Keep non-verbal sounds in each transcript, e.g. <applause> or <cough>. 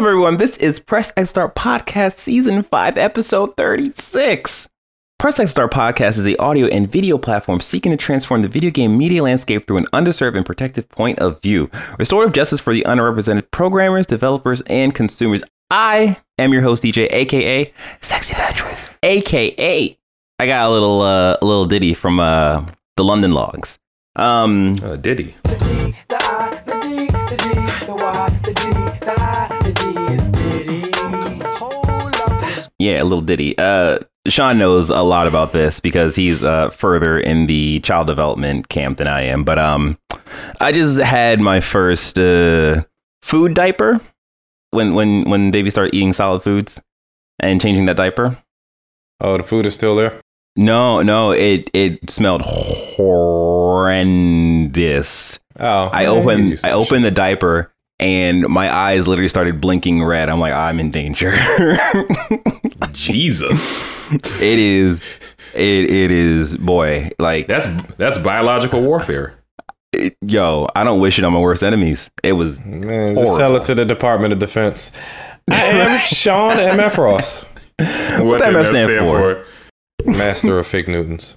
What's up, everyone? This is Press X Start Podcast, Season 5, Episode 36. Press X Start Podcast is the audio and video platform seeking to transform the video game media landscape through an underserved and protective point of view. Restorative justice for the underrepresented programmers, developers, and consumers. I am your host, DJ, aka Sexy Bad Choices, aka I got a little uh, a little ditty from uh, the London Logs. Um, Uh, Diddy. Yeah, a little ditty. Uh, Sean knows a lot about this because he's uh, further in the child development camp than I am. But um, I just had my first uh, food diaper when when when baby started eating solid foods and changing that diaper. Oh, the food is still there. No, no, it it smelled horrendous. Oh, I opened I opened the diaper and my eyes literally started blinking red. I'm like, I'm in danger. <laughs> Jesus. it is it it is boy like That's that's biological warfare. it- yo i don't wish it on my worst enemies it was. Man, just sell it to the Department of Defense. I am Sean M.F. Ross, What, that does MF stand for? master of fake Newtons.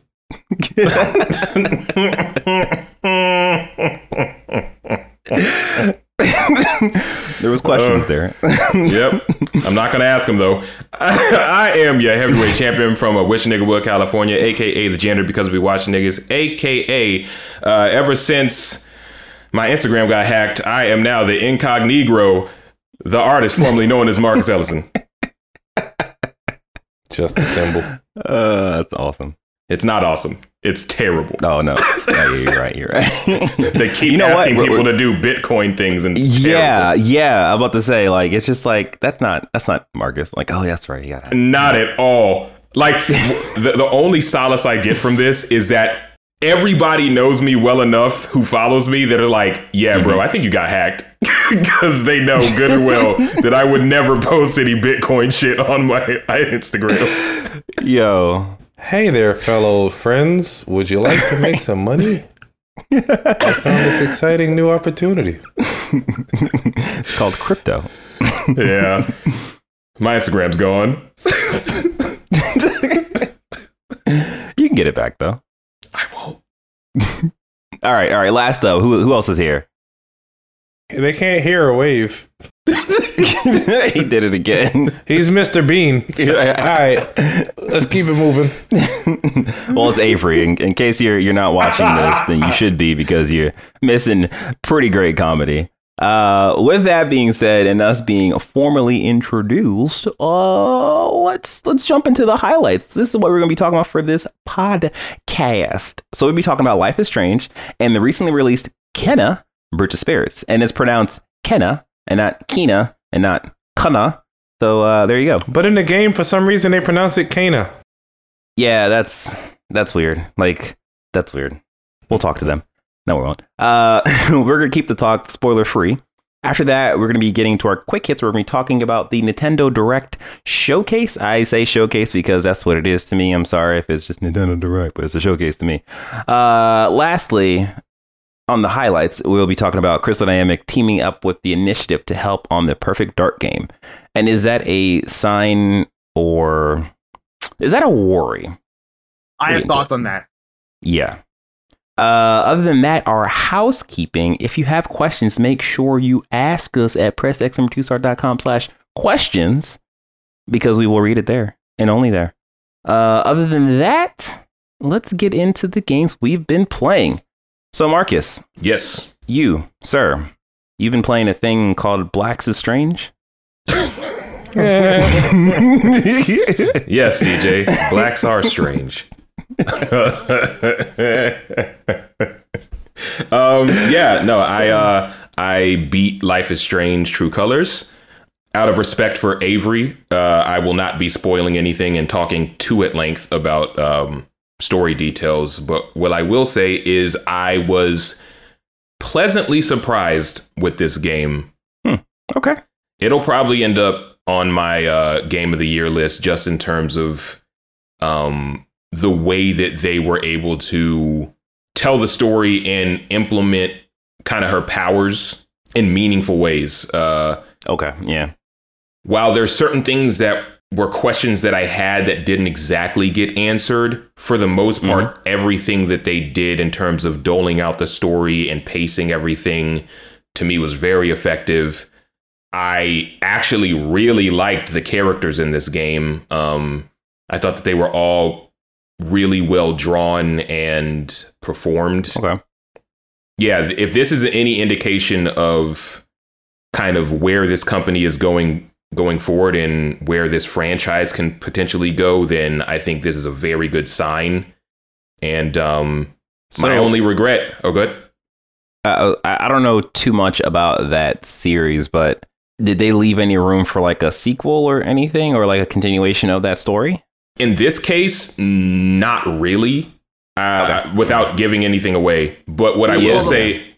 <laughs> <laughs> <laughs> there was questions Uh. there <laughs> yep. I'm not gonna ask him though. <laughs> I, am your heavyweight champion from a Wish Nigga Wood, California, aka the gender because we watch niggas, aka uh, ever since my Instagram got hacked, I am now the incognito, the artist formerly known as Marcus Ellison. Just a symbol. uh that's awesome It's not awesome. It's terrible. oh no <laughs> yeah, you're right you're right <laughs> They keep You know what? asking We're- people to do Bitcoin things and yeah terrible. yeah i'm about to say like it's just like that's not that's not marcus like oh that's right you got Not at all. Like <laughs> the, the only solace I get from this is that everybody knows me well enough who follows me that are like, yeah, bro, mm-hmm. I think you got hacked. Because they know good and well that I would never post any Bitcoin shit on my Instagram. yo Hey there, fellow friends. Would you like to make some money? I found this exciting new opportunity. it's <laughs> called crypto Yeah. My Instagram's gone. you can get it back though I won't. <laughs> all right all right last though, who, who else is here They can't hear a wave. He did it again He's Mr. Bean. <laughs> All right, let's keep it moving. well, it's Avery. In, in case you're you're not watching this, then you should be because you're missing pretty great comedy. Uh, with that being said, and us being formally introduced, uh, let's let's jump into the highlights. This is what we're gonna be talking about for this podcast. So we'll be talking about Life is Strange and the recently released Kena Bridge of Spirits, and it's pronounced Kenna and not Kina and not Kana. So uh, there you go. But in the game, for some reason, they pronounce it Kana. Yeah, that's that's weird. Like that's weird. We'll talk to them. No, we won't. Uh, <laughs> we're gonna keep the talk spoiler free. After that, we're gonna be getting to our quick hits. We're gonna be talking about the Nintendo Direct showcase. I say showcase because that's what it is to me. I'm sorry if it's just Nintendo Direct, but it's a showcase to me. Uh, lastly, on the highlights, we'll be talking about Crystal Dynamic teaming up with the initiative to help on the Perfect Dark game. And is that a sign or is that a worry? I have thoughts on that. Yeah. Uh, other than that, our housekeeping. If you have questions, make sure you ask us at pressxnumber2start.com slash questions because we will read it there and only there. Uh, other than that, let's get into the games we've been playing. So, Marcus, Yes. you, sir, you've been playing a thing called Blacks is Strange? <laughs> Yes, DJ. Blacks are strange. <laughs> um, yeah, no, I uh, I beat Life is Strange True Colors. Out of respect for Avery, uh, I will not be spoiling anything and talking too at length about um, story details. But what I will say is I was pleasantly surprised with this game okay. it'll probably end up on my uh, game of the year list just in terms of um, the way that they were able to tell the story and implement kind of her powers in meaningful ways. Uh, Okay. Yeah. while there's certain things that were questions that I had that didn't exactly get answered, for the most part, everything that they did in terms of doling out the story and pacing everything to me was very effective. I actually really liked the characters in this game. Um, I thought that they were all really well drawn and performed. Okay. Yeah, if this is any indication of kind of where this company is going going forward and where this franchise can potentially go, then I think this is a very good sign. And um, my only regret. Oh, good. Uh, I I don't know too much about that series, but did they leave any room for like a sequel or anything, or like a continuation of that story? In this case, not really. Uh, Without giving anything away, but what I Yeah. will say.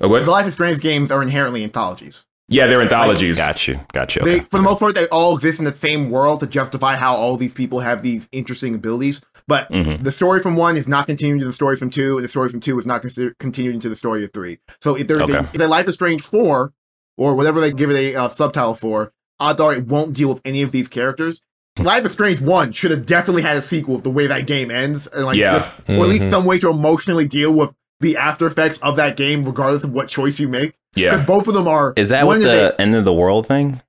Oh, The? Life is Strange games are inherently anthologies. Yeah, they're anthologies. Got you, got you. They, Okay. for the most part, they all exist in the same world to justify how all these people have these interesting abilities. But Mhm. the story from one is not continuing to the story from two, and the story from two is not consider- continuing to the story of three. So if there's a, Okay. if a Life is Strange four, or whatever they give it a uh, subtitle for, odds are it won't deal with any of these characters. Hmm. Life is Strange one should have definitely had a sequel of the way that game ends, and like Yeah. just or at least Mhm. some way to emotionally deal with the after effects of that game, regardless of what choice you make. Yeah, because both of them are. Is that one what is the a- end of the world thing?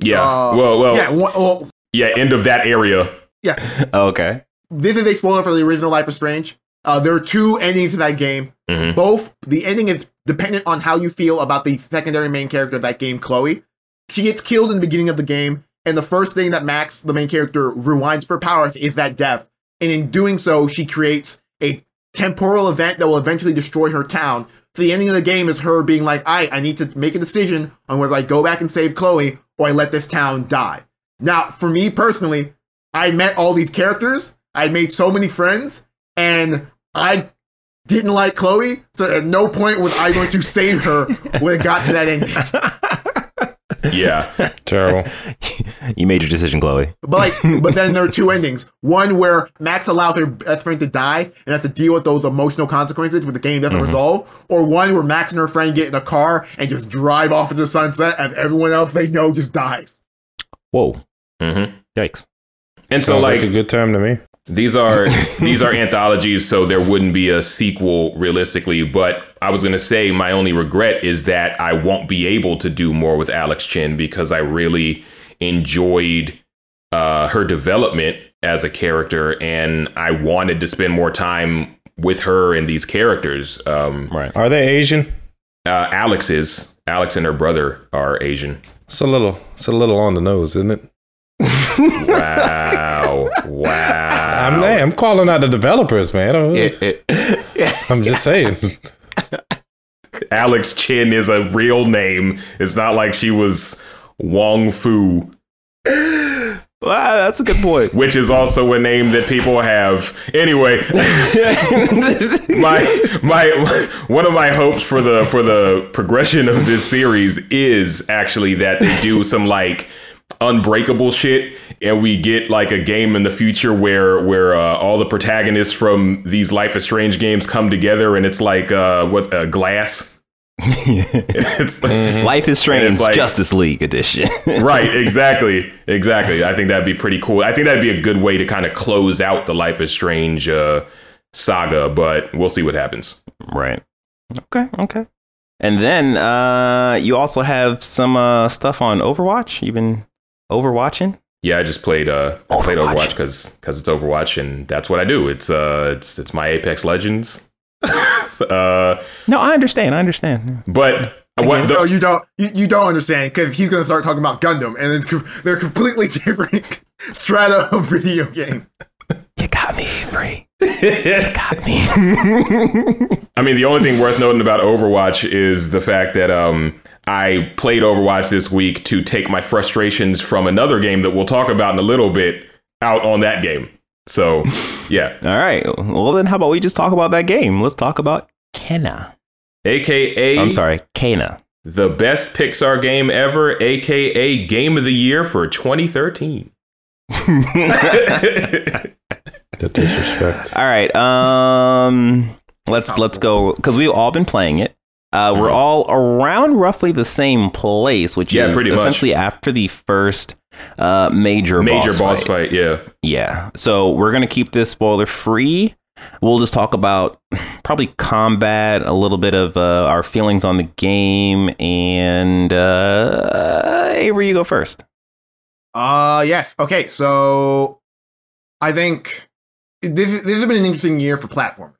yeah. uh, well, well, yeah, one, well, yeah. End of that area. Yeah. <laughs> okay. this is a spoiler for the original Life is Strange. Uh, there are two endings to that game. Mhm. Both the ending is dependent on how you feel about the secondary main character of that game, Chloe. She gets killed in the beginning of the game, and the first thing that Max, the main character, rewinds for powers is that death. And in doing so, she creates a temporal event that will eventually destroy her town. So the ending of the game is her being like, I, I need to make a decision on whether I go back and save Chloe or I let this town die. Now, for me personally, I met all these characters. I made so many friends, and I didn't like Chloe. So at no point was I going to save her when it got to that ending. <laughs> Yeah, Terrible. <laughs> you made your decision, Chloe. But like, but then there are two endings. One where Max allows her best friend to die and has to deal with those emotional consequences when the game doesn't resolve. Or one where Max and her friend get in a car and just drive off into the sunset, and everyone else they know just dies. Whoa. hmm Yikes. and so like, like a good time to me. these are <laughs> these are anthologies, so there wouldn't be a sequel realistically. But I was gonna say my only regret is that I won't be able to do more with Alex Chen because I really enjoyed uh, her development as a character, and I wanted to spend more time with her and these characters. Um, Right. Are they Asian? uh, Alex is Alex and her brother are Asian. It's a little. It's a little on the nose, isn't it? Wow! <laughs> wow! I'm, hey, I'm calling out the developers, man. I'm, <laughs> I'm just saying. <laughs> Alex Chen is a real name. It's not like she was Wong Fu, Wow, that's a good point. which is also a name that people have. Anyway, <laughs> my my one of my hopes for the for the progression of this series is actually that they do some like unbreakable shit and we get like a game in the future where where uh, all the protagonists from these life is strange games come together and it's like uh what's uh, glass <laughs> it's Life is Strange like- Justice League edition. <laughs> right exactly exactly i think that'd be pretty cool i think that'd be a good way to kind of close out the life is strange uh saga but we'll see what happens right. Okay, okay. And then uh you also have some uh stuff on Overwatch. You've been overwatching? yeah i just played uh I played Overwatch. overwatch because because it's overwatch and that's what i do it's uh it's it's my apex legends <laughs> uh No, I understand. I understand. but what no, you don't. You, you don't understand because he's gonna start talking about Gundam, and it's, they're completely <laughs> different strata of video game. You got me, Avery. <laughs> You got me. I mean, the only thing worth noting about Overwatch is the fact that um, I played Overwatch this week to take my frustrations from another game that we'll talk about in a little bit out on that game. So, yeah. <laughs> All right. Well, then how about we just talk about that game? Let's talk about Kena. AKA, I'm sorry, Kena. the best Pixar game ever, AKA Game of the Year for 2013. <laughs> <laughs> The disrespect. All right. Um let's let's go cuz we've all been playing it. Uh, We're all around roughly the same place, which Yeah, is pretty much. essentially after the first uh, major Major boss, boss fight. fight. Yeah. Yeah. So we're gonna keep this spoiler free. We'll just talk about probably combat, a little bit of uh, our feelings on the game, and uh, Avery, you go first. Uh yes. Okay, so I think this this has been an interesting year for platformers.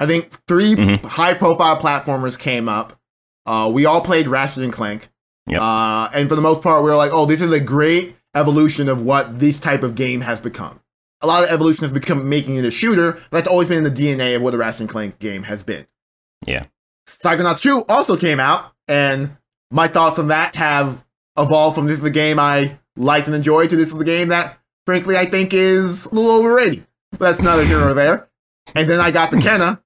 I think 3 Mhm. high profile platformers came up. Uh, we all played Ratchet and Clank. Yep. Uh, and for the most part, we were like, oh, this is a great evolution of what this type of game has become. A lot of evolution has become making it a shooter, but that's always been in the DNA of what a Ratchet and Clank game has been. Yeah. Psychonauts 2 also came out, and my thoughts on that have evolved from this is a game I liked and enjoyed to this is a game that, frankly, I think is a little overrated. But that's neither here nor there. And then I got the <laughs> Kena,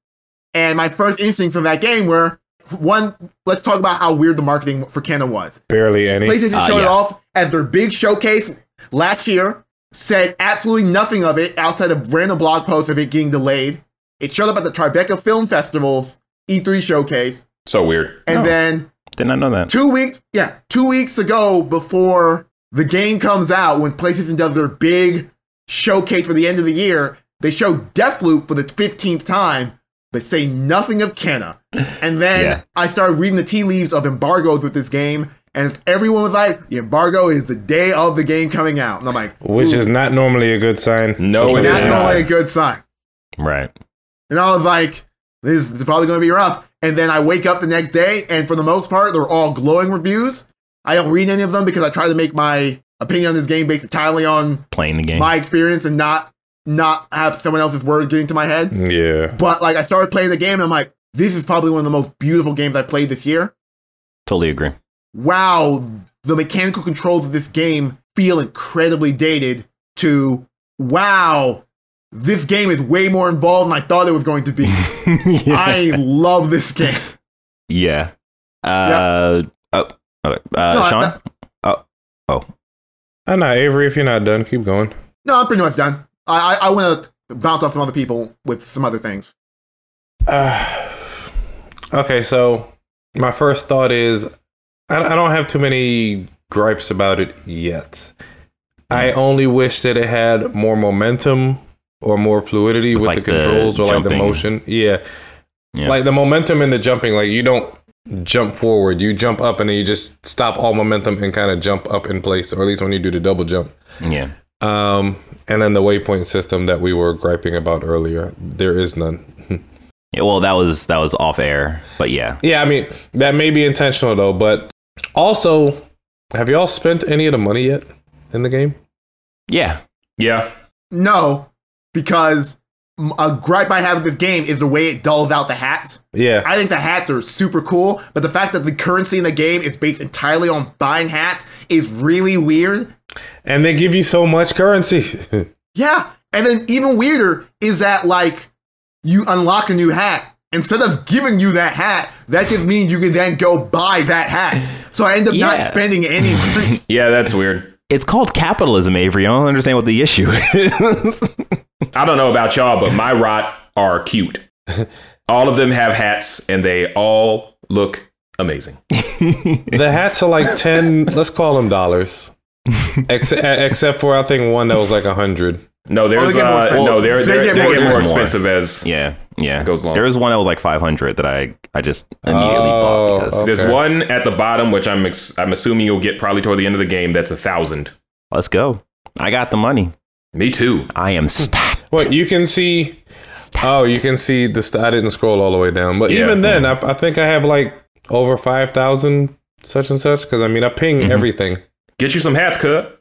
and my first instinct from that game were one, let's talk about how weird the marketing for Kena was. Barely any. PlayStation Uh, showed it off as their big showcase last year, said absolutely nothing of it outside of random blog posts of it getting delayed. It showed up at the Tribeca Film Festival's E3 showcase, So weird. and Oh. then Did not know that. two weeks, yeah, two weeks ago before the game comes out, when PlayStation does their big showcase for the end of the year, they show Deathloop for the 15th time, but say nothing of Kena. And then Yeah. I started reading the tea leaves of embargoes with this game, and everyone was like, the embargo is the day of the game coming out. And I'm like, Which is not normally a good sign. No, it that's not. normally a good sign. Right. And I was like, this is probably going to be rough. And then I wake up the next day, and for the most part, they're all glowing reviews. I don't read any of them because I try to make my opinion on this game based entirely on Playing the game. my experience and not not have someone else's words getting to my head. Yeah. But like, I started playing the game, and I'm like, this is probably one of the most beautiful games I played this year. totally agree. Wow, the mechanical controls of this game feel incredibly dated. To wow, this game is way more involved than I thought it was going to be. <laughs> yeah. I love this game. yeah. Uh, oh, okay. uh, No, I- Sean? that- I know, Avery, if you're not done, keep going. No, I'm pretty much done. I I, I want to bounce off some other people with some other things. Uh, <sighs> okay, so my first thought is I, I don't have too many gripes about it yet. I only wish that it had more momentum or more fluidity with Like the the controls or like the motion. Yeah. Yeah. Like the momentum in the jumping, like you don't jump forward, you jump up and then you just stop all momentum and kind of jump up in place, or at least when you do the double jump. yeah. Um, and then the waypoint system that we were griping about earlier, there is none. Yeah, well, that was that was off air, but yeah. Yeah, I mean that may be intentional though, but also, have y'all spent any of the money yet in the game? Yeah. Yeah. No, because a gripe I have with this game is the way it dulls out the hats. Yeah, I think the hats are super cool, but the fact that the currency in the game is based entirely on buying hats is really weird. and they give you so much currency. <laughs> Yeah, and then even weirder is that like you unlock a new hat. Instead of giving you that hat, that just means you can then go buy that hat. So I end up not spending any money. <laughs> Yeah, that's weird. It's called capitalism, Avery. I don't understand what the issue is. <laughs> I don't know about y'all, but my rot are cute. all of them have hats and they all look amazing. <laughs> the hats are like ten. let's call them dollars. Except, except for I think one that was like a hundred. No, there's get uh, expensive. no, they're, They they're, get they more get more expensive. expensive as yeah, yeah. It goes long. There was one that was like 500 that I I just immediately Oh, bought because okay. There's one at the bottom, which I'm ex- I'm assuming you'll get probably toward the end of the game. That's a thousand. let's go. I got the money. Me too. I am stacked. What you can see? Oh, you can see the. St- I didn't scroll all the way down, but Yeah. even then, I, I think I have like over five thousand such and such. Because I mean, I ping Mhm. everything. Get you some hats, cut.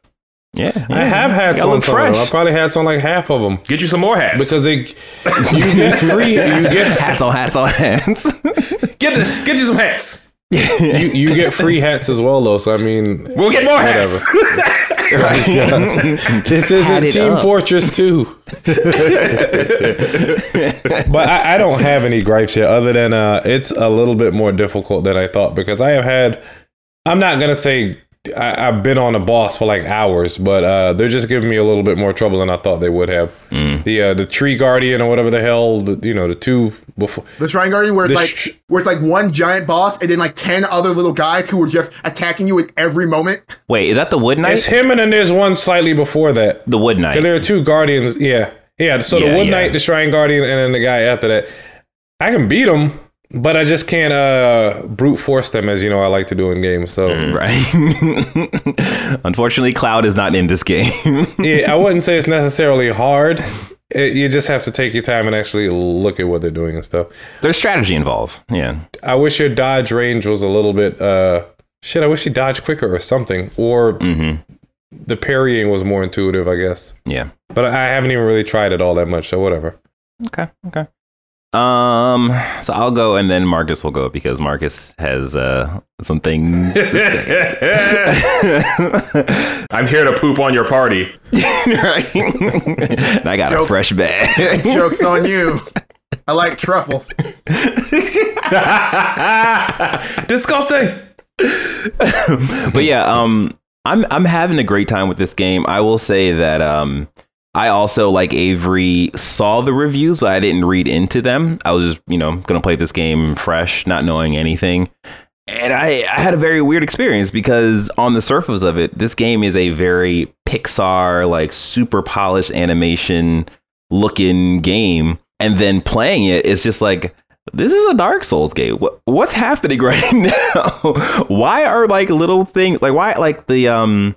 Yeah, I have hats on look some of them. I fresh. probably hats on like half of them Get you some more hats. because they, <laughs> you get free. You get <laughs> hats on hats on hats. <laughs> get get you some hats. you, you get free hats as well though. So I mean, We'll get more Whatever. hats. <laughs> <laughs> this isn't Team up. Fortress 2. <laughs> but I, I don't have any gripes yet, other than uh, it's a little bit more difficult than I thought because I have had, I'm not going to say I, I've been on a boss for like hours, but uh, they're just giving me a little bit more trouble than I thought they would have. The uh, the tree guardian or whatever the hell, the, you know, the two before. The Shrine Guardian, where it's like sh- where it's like one giant boss and then like ten other little guys who were just attacking you at every moment. Wait, is that the Wood Knight? It's him, and then there's one slightly before that. the Wood Knight. There are two guardians. Yeah, yeah. So Yeah, the Wood yeah. Knight, the Shrine Guardian, and then the guy after that. I can beat them, but I just can't uh, brute force them as you know I like to do in games. So <laughs> Right. <laughs> Unfortunately, Cloud is not in this game. <laughs> yeah, I wouldn't say it's necessarily hard. It, you just have to take your time and actually look at what they're doing and stuff. There's strategy involved. Yeah. I wish your dodge range was a little bit. Uh, shit, I wish you dodged quicker or something, or hmm the parrying was more intuitive. I guess, Yeah. but I haven't even really tried it all that much. So whatever. Okay. Okay. Um. So I'll go, and then Marcus will go because Marcus has uh some things. to say. <laughs> I'm here to poop on your party. <laughs> right. and I got a fresh bag. <laughs> Jokes on you. I like truffles. Disgusting. but yeah, um, I'm I'm having a great time with this game. I will say that um, I also like Avery saw the reviews, but I didn't read into them. I was just you know gonna play this game fresh, not knowing anything. And I, I had a very weird experience because on the surface of it, this game is a very Pixar, like super polished animation looking game. And then playing it, it's just like, this is a Dark Souls game. What, what's happening <laughs> right now? why are like little things like why like the um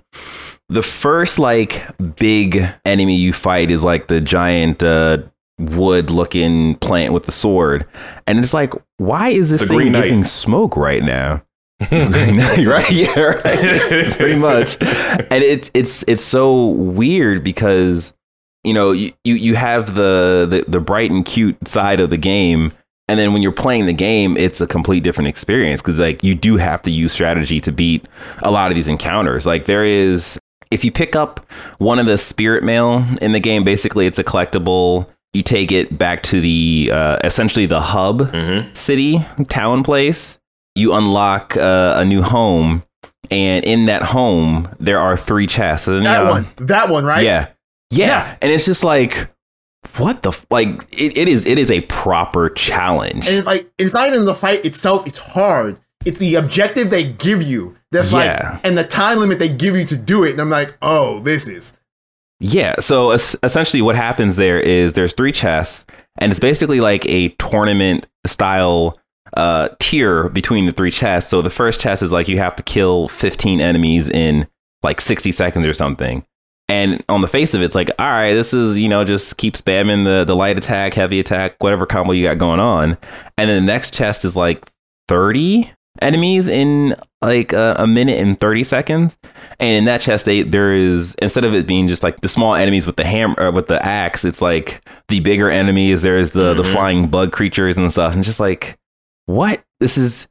the first like big enemy you fight is like the giant uh wood looking plant with the sword. And it's like why is this The thing giving smoke right now? <laughs> <laughs> Right? Yeah right. <laughs> Pretty much. And it's it's it's so weird because you know you you, you have the, the the bright and cute side of the game and then when you're playing the game it's a complete different experience because like you do have to use strategy to beat a lot of these encounters. Like there is if you pick up one of the spirit mail in the game basically it's a collectible you take it back to the uh, essentially the hub city town place you unlock uh, a new home and in that home there are three chests and, That uh, one. That one, right? yeah. yeah. Yeah. And it's just like, what the, f- like, it, it is, it is a proper challenge. And it's like it's not even the fight itself, it's hard. It's the objective they give you. That's Yeah. like and the time limit they give you to do it. And I'm like, oh, this is Yeah. So es- essentially, what happens there is there's three chests, and it's basically like a tournament style uh, tier between the three chests. So the first chest is like you have to kill 15 enemies in like 60 seconds or something. And on the face of it, it's like, all right, this is, you know, just keep spamming the, the light attack, heavy attack, whatever combo you got going on. And then the next chest is like 30 enemies in like a, a minute and 30 seconds. And in that chest, they, there is, instead of it being just like the small enemies with the hammer, with the axe, it's like the bigger enemies. There's the, the flying bug creatures and stuff. And just like, what? This is,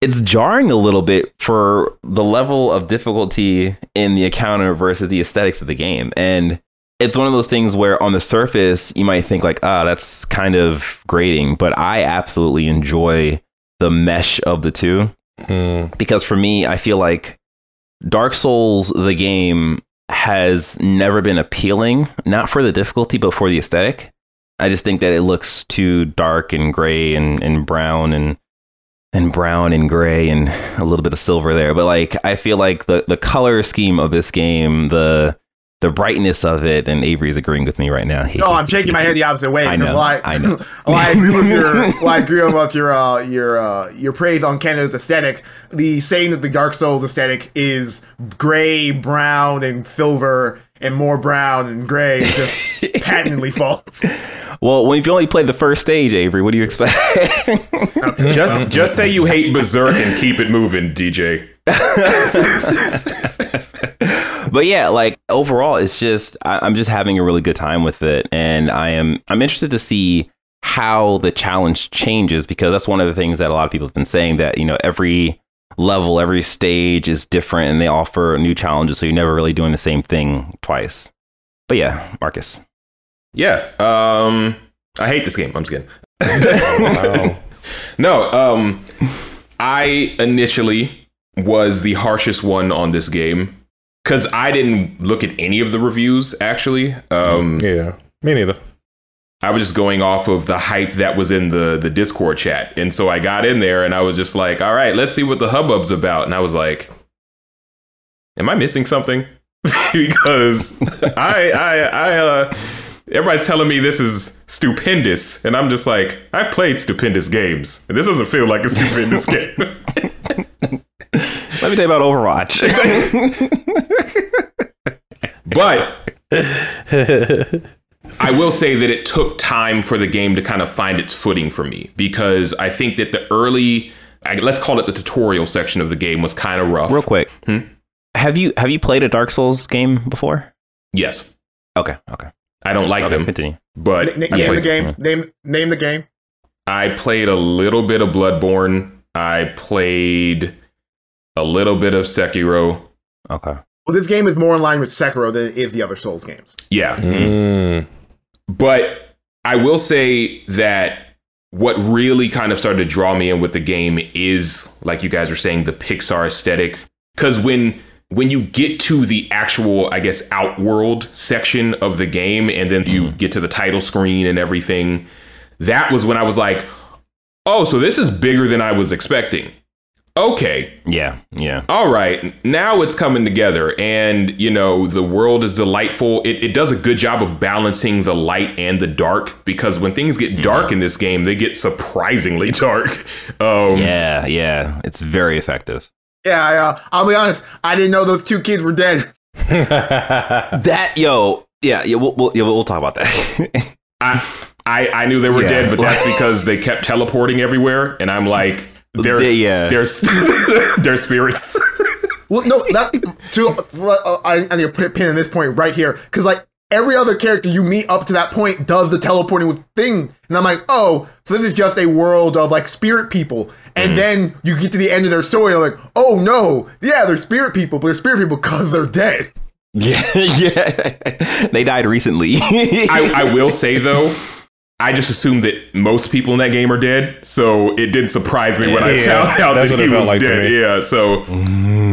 it's jarring a little bit for the level of difficulty in the encounter versus the aesthetics of the game. And it's one of those things where on the surface you might think like, ah, that's kind of grating, but I absolutely enjoy the mesh of the two Hmm. because for me, I feel like Dark Souls, the game, has never been appealing, not for the difficulty, but for the aesthetic. I just think that it looks too dark and gray and, and brown and and brown and gray and a little bit of silver there. But like I feel like the, the color scheme of this game, the the brightness of it, and Avery's agreeing with me right now. He- No, I'm shaking my head the opposite way. I know, While I, I know. <laughs> while I agree with <laughs> your, while I agree with your, uh, your, uh, your praise on Kena's aesthetic. The saying that the Dark Souls aesthetic is gray, brown, and silver, and more brown and gray is just <laughs> patently false. Well, when you only played the first stage, Avery, what do you expect? Just just say you hate Berserk and keep it moving, DJ. But yeah, like overall, it's just I, I'm just having a really good time with it, and I am I'm interested to see how the challenge changes because that's one of the things that a lot of people have been saying that you know every level, every stage is different, and they offer new challenges, so you're never really doing the same thing twice. But yeah, Marcus. Yeah. Um I hate this game. I'm just kidding. Wow. <laughs> No, um I initially was the harshest one on this game because I didn't look at any of the reviews actually. Um, Yeah, me neither. I was just going off of the hype that was in the the Discord chat, and so I got in there and I was just like, "All right, let's see what the hubbub's about." And I was like, "Am I missing something?" <laughs> because I I I uh, everybody's telling me this is stupendous, and I'm just like, I played stupendous games, and this doesn't feel like a stupendous <laughs> game. <laughs> Let me tell you about Overwatch. <laughs> But I will say that it took time for the game to kind of find its footing for me because I think that the early, let's call it the tutorial section of the game, was kind of rough. Real quick, hmm? have you have you played a Dark Souls game before? Yes, Okay, okay, I don't like okay. them, Continue. but Na- I, name the played, game. Name name the game. I played a little bit of Bloodborne. I played a little bit of Sekiro. Okay. Well, this game is more in line with Sekiro than it is the other Souls games. Yeah, Mm. But I will say that what really kind of started to draw me in with the game is, like you guys were saying, the Pixar aesthetic. Because when when you get to the actual, I guess, outworld section of the game, and then you get to the title screen and everything, that was when I was like, "Oh, so this is bigger than I was expecting." Okay, Yeah, yeah. all right, now it's coming together, and you know the world is delightful. It, it does a good job of balancing the light and the dark because when things get dark in this game, they get surprisingly <laughs> dark. Um, Yeah, yeah. It's very effective. Yeah, I, uh, I'll be honest. I didn't know those two kids were dead. <laughs> <laughs> That yo, yeah, yeah. We'll we'll, yeah, we'll talk about that. I, I I knew they were Yeah. dead, but that's because they kept teleporting everywhere, and I'm like, there's They, uh, there's <laughs> there's spirits. <laughs> Well, no, that to uh, I, I need to put a pin in this point right here because like every other character you meet up to that point does the teleporting with thing, and I'm like, oh, so this is just a world of like spirit people, and then you get to the end of their story, and like, oh no, yeah, they're spirit people, but they're spirit people because they're dead. <laughs> yeah, yeah. They died recently. I, I will say though, I just assumed that most people in that game are dead, so it didn't surprise me when I Yeah, found out that's that he was like dead. Yeah, so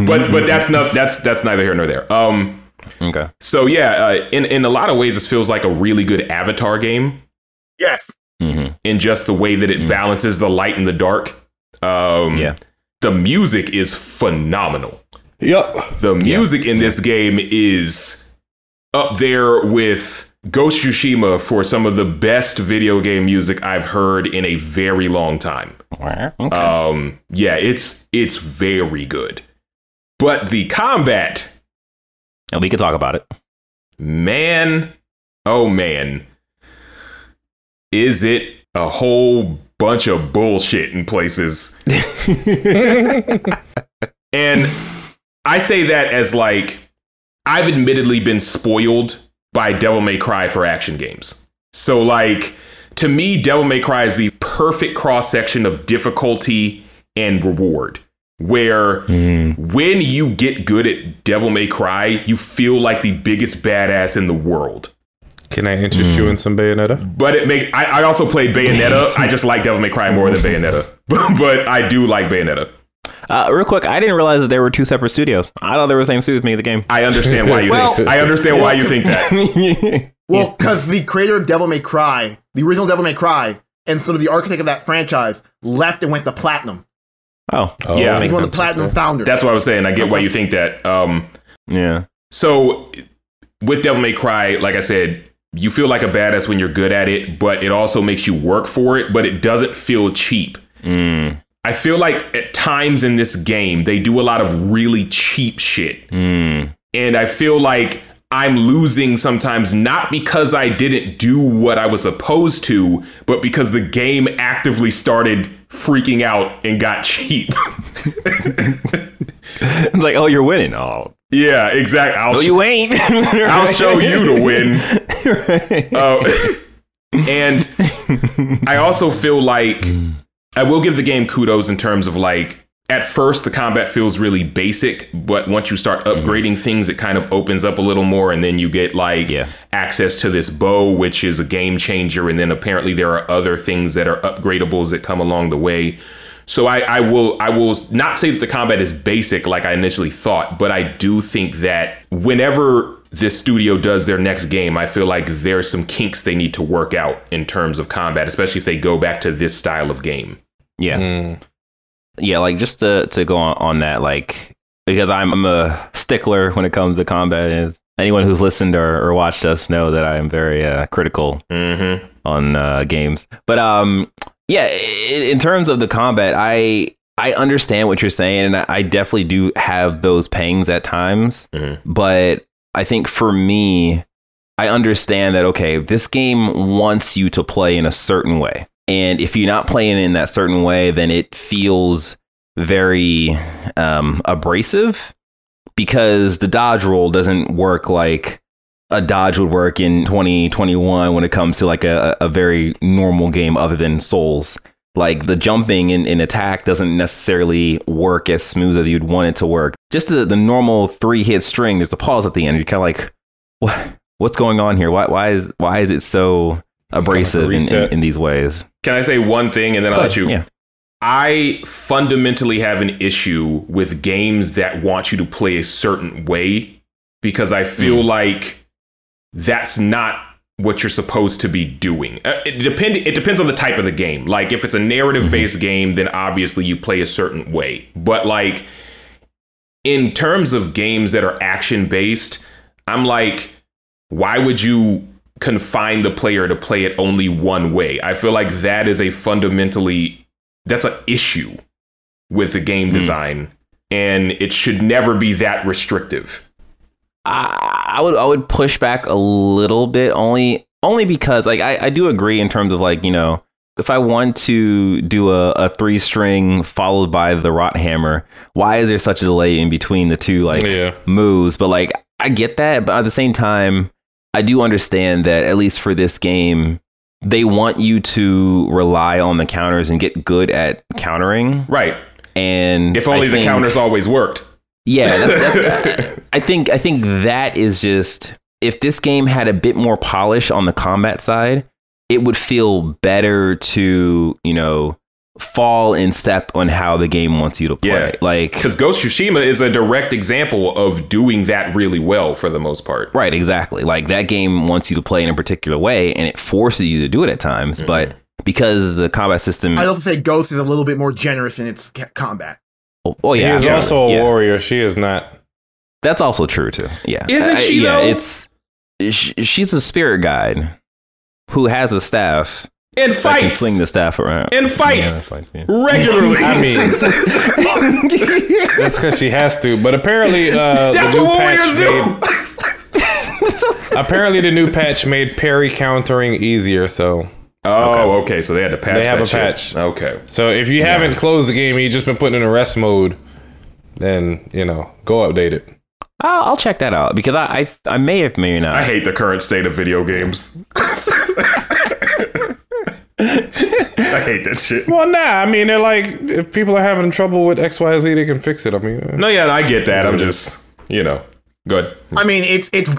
but but that's not that's that's neither here nor there. Um, okay. so yeah, uh, in in a lot of ways, this feels like a really good Avatar game Yes, hmm in just the way that it balances the light and the dark. Um, Yeah. the music is phenomenal. Yup. The music in this game is up there with Ghost Tsushima for some of the best video game music I've heard in a very long time. Okay. Um, yeah, it's it's very good. But the combat, and we could talk about it. man, oh man, is it a whole bunch of bullshit in places. <laughs> and I say that as like I've admittedly been spoiled by Devil May Cry for action games. So like to me Devil May Cry is the perfect cross section of difficulty and reward. Where hmm. when you get good at Devil May Cry, you feel like the biggest badass in the world. Can I interest you hmm. in some Bayonetta? But it make I, I also played Bayonetta. I just like Devil May Cry more than Bayonetta. <laughs> but I do like Bayonetta. Uh, real quick, I didn't realize that there were two separate studios. I thought they were the same studio as me, the game. I understand why you Well- think I understand why you think that. <laughs> well, because the creator of Devil May Cry, the original Devil May Cry, and sort of the architect of that franchise left and went to platinum. oh, Yeah. He's one of the platinum founders. That's what I was saying. I get why you think that. Um yeah. so with Devil May Cry, like I said, you feel like a badass when you're good at it, but it also makes you work for it, but it doesn't feel cheap. Mm, I feel like at times in this game, they do a lot of really cheap shit. mm, And I feel like I'm losing sometimes not because I didn't do what I was supposed to, but because the game actively started freaking out and got cheap. it's like, oh, you're winning. Oh, yeah, exactly. I'll, no, you ain't. <laughs> I'll show you to win. <laughs> Uh, <laughs> and I also feel like I will give the game kudos in terms of like at first the combat feels really basic, but once you start mm-hmm. upgrading things, it kind of opens up a little more, and then you get like Yeah. access to this bow, which is a game changer, and then apparently there are other things that are upgradables that come along the way. So I, I will I will not say that the combat is basic like I initially thought, but I do think that whenever this studio does their next game, I feel like there's some kinks they need to work out in terms of combat, especially if they go back to this style of game. Yeah. Mm. Yeah, like just to to go on, on that, like because I'm, I'm a stickler when it comes to combat. Is anyone who's listened or, or watched us know that I am very uh, critical Mm-hmm. on uh, games. But um, yeah, in, in terms of the combat, I I understand what you're saying, and I, definitely do have those pangs at times. Mhm. But I think for me, I understand that okay, this game wants you to play in a certain way, and if you're not playing in that certain way, then it feels very um, abrasive because the dodge roll doesn't work like a dodge would work in 2021 when it comes to like a, a very normal game other than Souls. Like the jumping in, in attack doesn't necessarily work as smooth as you'd want it to work. Just the, the normal three hit string, there's a pause at the end. You're kind of like, what what's going on here? Why why is why is it so abrasive in, in, in these ways? Can I say one thing and then I'll Go let you? Yeah. I fundamentally have an issue with games that want you to play a certain way because I feel like that's not what you're supposed to be doing. Uh, It depend it depends on the type of the game. Like if it's a narrative based game, then obviously you play a certain way. But like in terms of games that are action based, I'm like, why would you confine the player to play it only one way? I feel like that is a fundamentally that's an issue with the game hmm. design, and it should never be that restrictive. I, I would I would push back a little bit only only because like I, I do agree in terms of like you know if I want to do a, a three string followed by the rot hammer why is there such a delay in between the two like Yeah. moves but like I get that but at the same time I do understand that at least for this game they want you to rely on the counters and get good at countering Right. and If only I the think- counters always worked. yeah, that's, <laughs> that's, I think I think that is just if this game had a bit more polish on the combat side, it would feel better to you know fall in step on how the game wants you to play. Yeah. Like Because Ghost Tsushima is a direct example of doing that really well for the most part. right, exactly. Like that game wants you to play in a particular way, and it forces you to do it at times. Mm-hmm. But because the combat system, I'd also say Ghost is a little bit more generous in its combat. oh, oh, yeah, he is sure. also a Yeah. warrior. She is not. That's also true too. Yeah, Isn't she, Yeah, though? it's sh- she's a spirit guide who has a staff And that can fights. swing the staff around. and Yeah, fights fights, yeah. regularly. I mean, <laughs> that's because she has to. But apparently, uh, That's the new what patch warriors do. made. apparently, the new patch made parry countering easier. So, Oh, okay. So they had to patch. They have that a shit. patch. Okay. so if you haven't closed the game, and you just been putting in a rest mode, then you know, go update it. I'll, I'll check that out because I, I I may have may not. I hate the current state of video games. <laughs> I hate that shit. Well, nah. I mean, they're like, if people are having trouble with X, Y, Z, they can fix it. I mean, uh, No, yeah, I get that. I'm just, you know, good. I mean, it's it's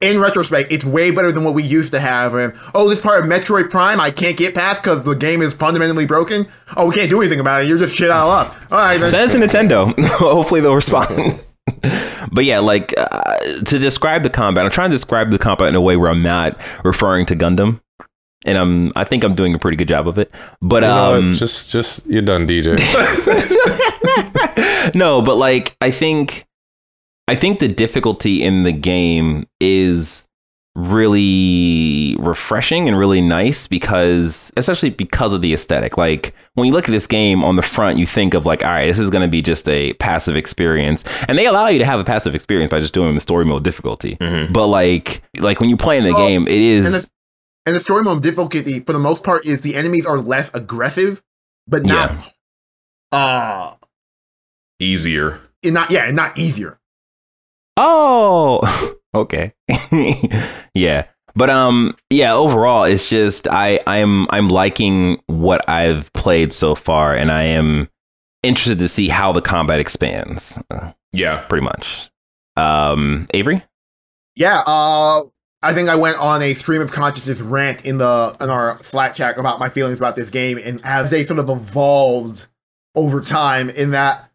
in retrospect, it's way better than what we used to have. And oh, this part of Metroid Prime I can't get past because the game is fundamentally broken. Oh, we can't do anything about it. You're just shit out of luck. All right, then. Send it to Nintendo. <laughs> Hopefully they'll respond. <laughs> but yeah, like uh, to describe the combat, I'm trying to describe the combat in a way where I'm not referring to Gundam, and I'm I think I'm doing a pretty good job of it. But you know um, just, just you're done, DJ. <laughs> <laughs> no, but like I think I think the difficulty in the game is really refreshing and really nice because especially because of the aesthetic. Like when you look at this game on the front, you think of like, all right, this is gonna be just a passive experience. And they allow you to have a passive experience by just doing the story mode difficulty. But like like when you play in the Well, game, it is and is the, and the story mode difficulty for the most part is the enemies are less aggressive, but not uh Easier. and not yeah, and not easier. Oh, <laughs> okay. <laughs> yeah. But um yeah, overall it's just I I'm I'm liking what I've played so far and I am interested to see how the combat expands uh, Yeah. pretty much. Um Avery? Yeah, uh I think I went on a stream of consciousness rant in the in our Slack chat about my feelings about this game and as they sort of evolved over time in that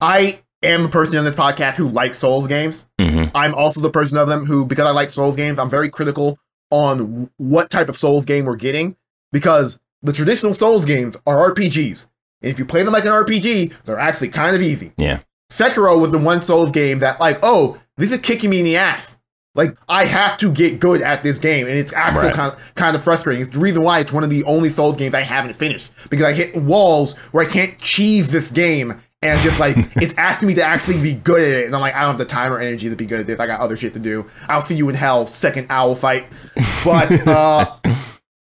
I am the person on this podcast who likes Souls games. hmm I'm also the person of them who, because I like Souls games, I'm very critical on what type of Souls game we're getting because the traditional Souls games are RPGs. And if you play them like an RPG, they're actually kind of easy. Yeah. Sekiro was the one Souls game that, like, oh, this is kicking me in the ass. Like, I have to get good at this game, and it's actually Right. kind, of, kind of frustrating. It's the reason why it's one of the only Souls games I haven't finished because I hit walls where I can't cheese this game, and just like <laughs> it's asking me to actually be good at it, and I'm like, I don't have the time or energy to be good at this. I got other shit to do. I'll see you in hell, second owl fight. But <laughs> uh,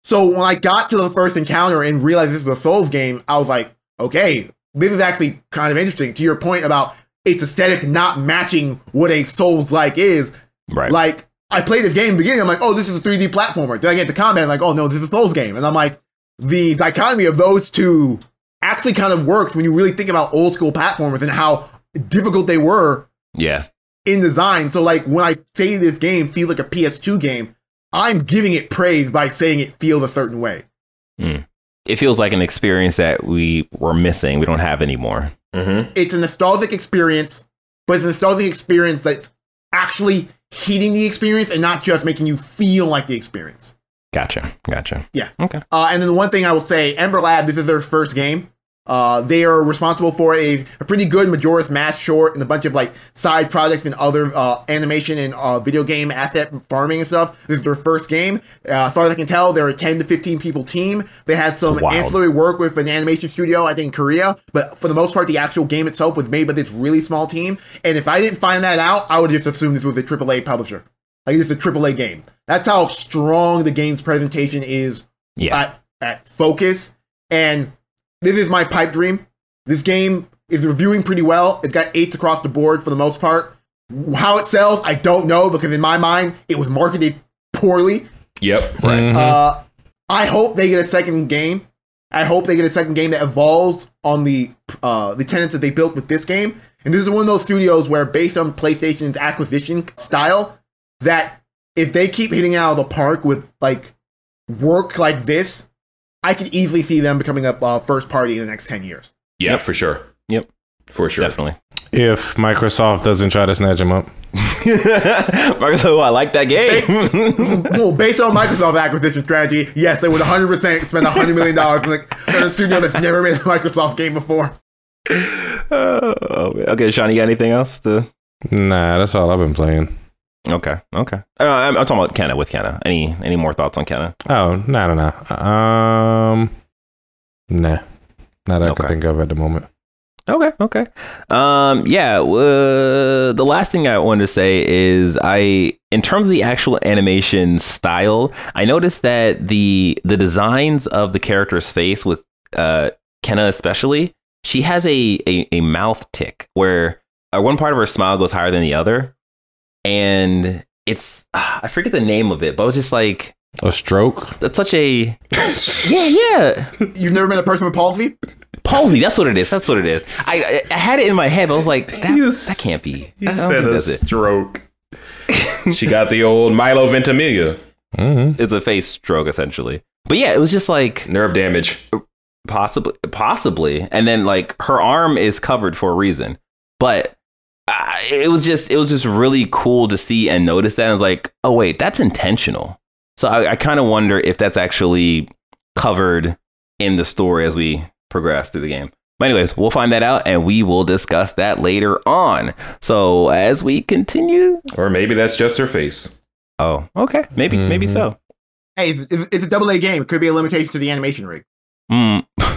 so when I got to the first encounter and realized this is a Souls game, I was like, okay, this is actually kind of interesting. To your point about its aesthetic not matching what a Souls like is, Right. like I played this game in the beginning, I'm like, oh, this is a 3D platformer. Then I get to combat, I'm like, oh no, this is a Souls game. And I'm like, the dichotomy of those two actually kind of works when you really think about old school platformers and how difficult they were yeah. in design. So like when I say this game feels like a PS2 game, I'm giving it praise by saying it feels a certain way. It feels like an experience that we were missing. We don't have anymore. Mm-hmm. It's a nostalgic experience, but it's a nostalgic experience that's actually heating the experience and not just making you feel like the experience. Gotcha. Gotcha. Yeah. Okay. Uh, and then the one thing I will say, Ember Lab, this is their first game. Uh, they are responsible for a, a pretty good Majora's Mask short and a bunch of like side projects and other uh, animation and uh, video game asset farming and stuff. This is their first game. Uh, as far as I can tell, they're a 10 to 15 people team. They had some Wild. ancillary work with an animation studio, I think in Korea, but for the most part, the actual game itself was made by this really small team. And if I didn't find that out, I would just assume this was a AAA publisher. Like it's a AAA game. That's how strong the game's presentation is Yeah. at, at focus. And this is my pipe dream. This game is reviewing pretty well. It's got eights across the board for the most part. How it sells, I don't know because in my mind, it was marketed poorly. Yep. Mhm. Uh, I hope they get a second game. I hope they get a second game that evolves on the uh, the tenets that they built with this game. And this is one of those studios where, based on PlayStation's acquisition style, that if they keep hitting it out of the park with like work like this, I could easily see them becoming a uh, first party in the next ten years. Yeah, for sure. Yep. For sure. Definitely. if Microsoft doesn't try to snatch him up. <laughs> Marcus, oh, I like that game. well, based on Microsoft's acquisition strategy, yes, they would 100% spend $100 million on a, studio that's never made a Microsoft game before. man. okay, Sean, you got anything else to? Nah, that's all I've been playing. Okay, okay. Uh, I'm, I'm talking about Kena with Kena. Any any more thoughts on Kena? Oh, no, no, no. Um, nah, not that I can think of at the moment. Okay, okay. Um, yeah. Uh, the last thing I wanted to say is I, in terms of the actual animation style, I noticed that the the designs of the character's face with uh Kena especially, she has a a, a mouth tick where uh, one part of her smile goes higher than the other, and it's I forget the name of it, but it was just like A stroke. that's such a <laughs> yeah yeah You've never met a person with palsy? palsy. That's what it is. That's what it is. I I, I had it in my head, but I was like, that, You s- that can't be. You I said a stroke. <laughs> she got the old Milo Ventimiglia. Mm-hmm. It's a face stroke essentially. But yeah, it was just like Nerve damage. possibly, possibly, and then like her arm is covered for a reason. But it was just, it was just really cool to see and notice that. I was like, oh wait, that's intentional. So I, I kind of wonder if that's actually covered in the story as we progress through the game. But anyways, we'll find that out and we will discuss that later on. So as we continue, Or maybe that's just her face. oh, okay, maybe, maybe Mhm. so. Hey, it's, it's, it's a double A game. It could be a limitation to the animation rig. Mm. <laughs>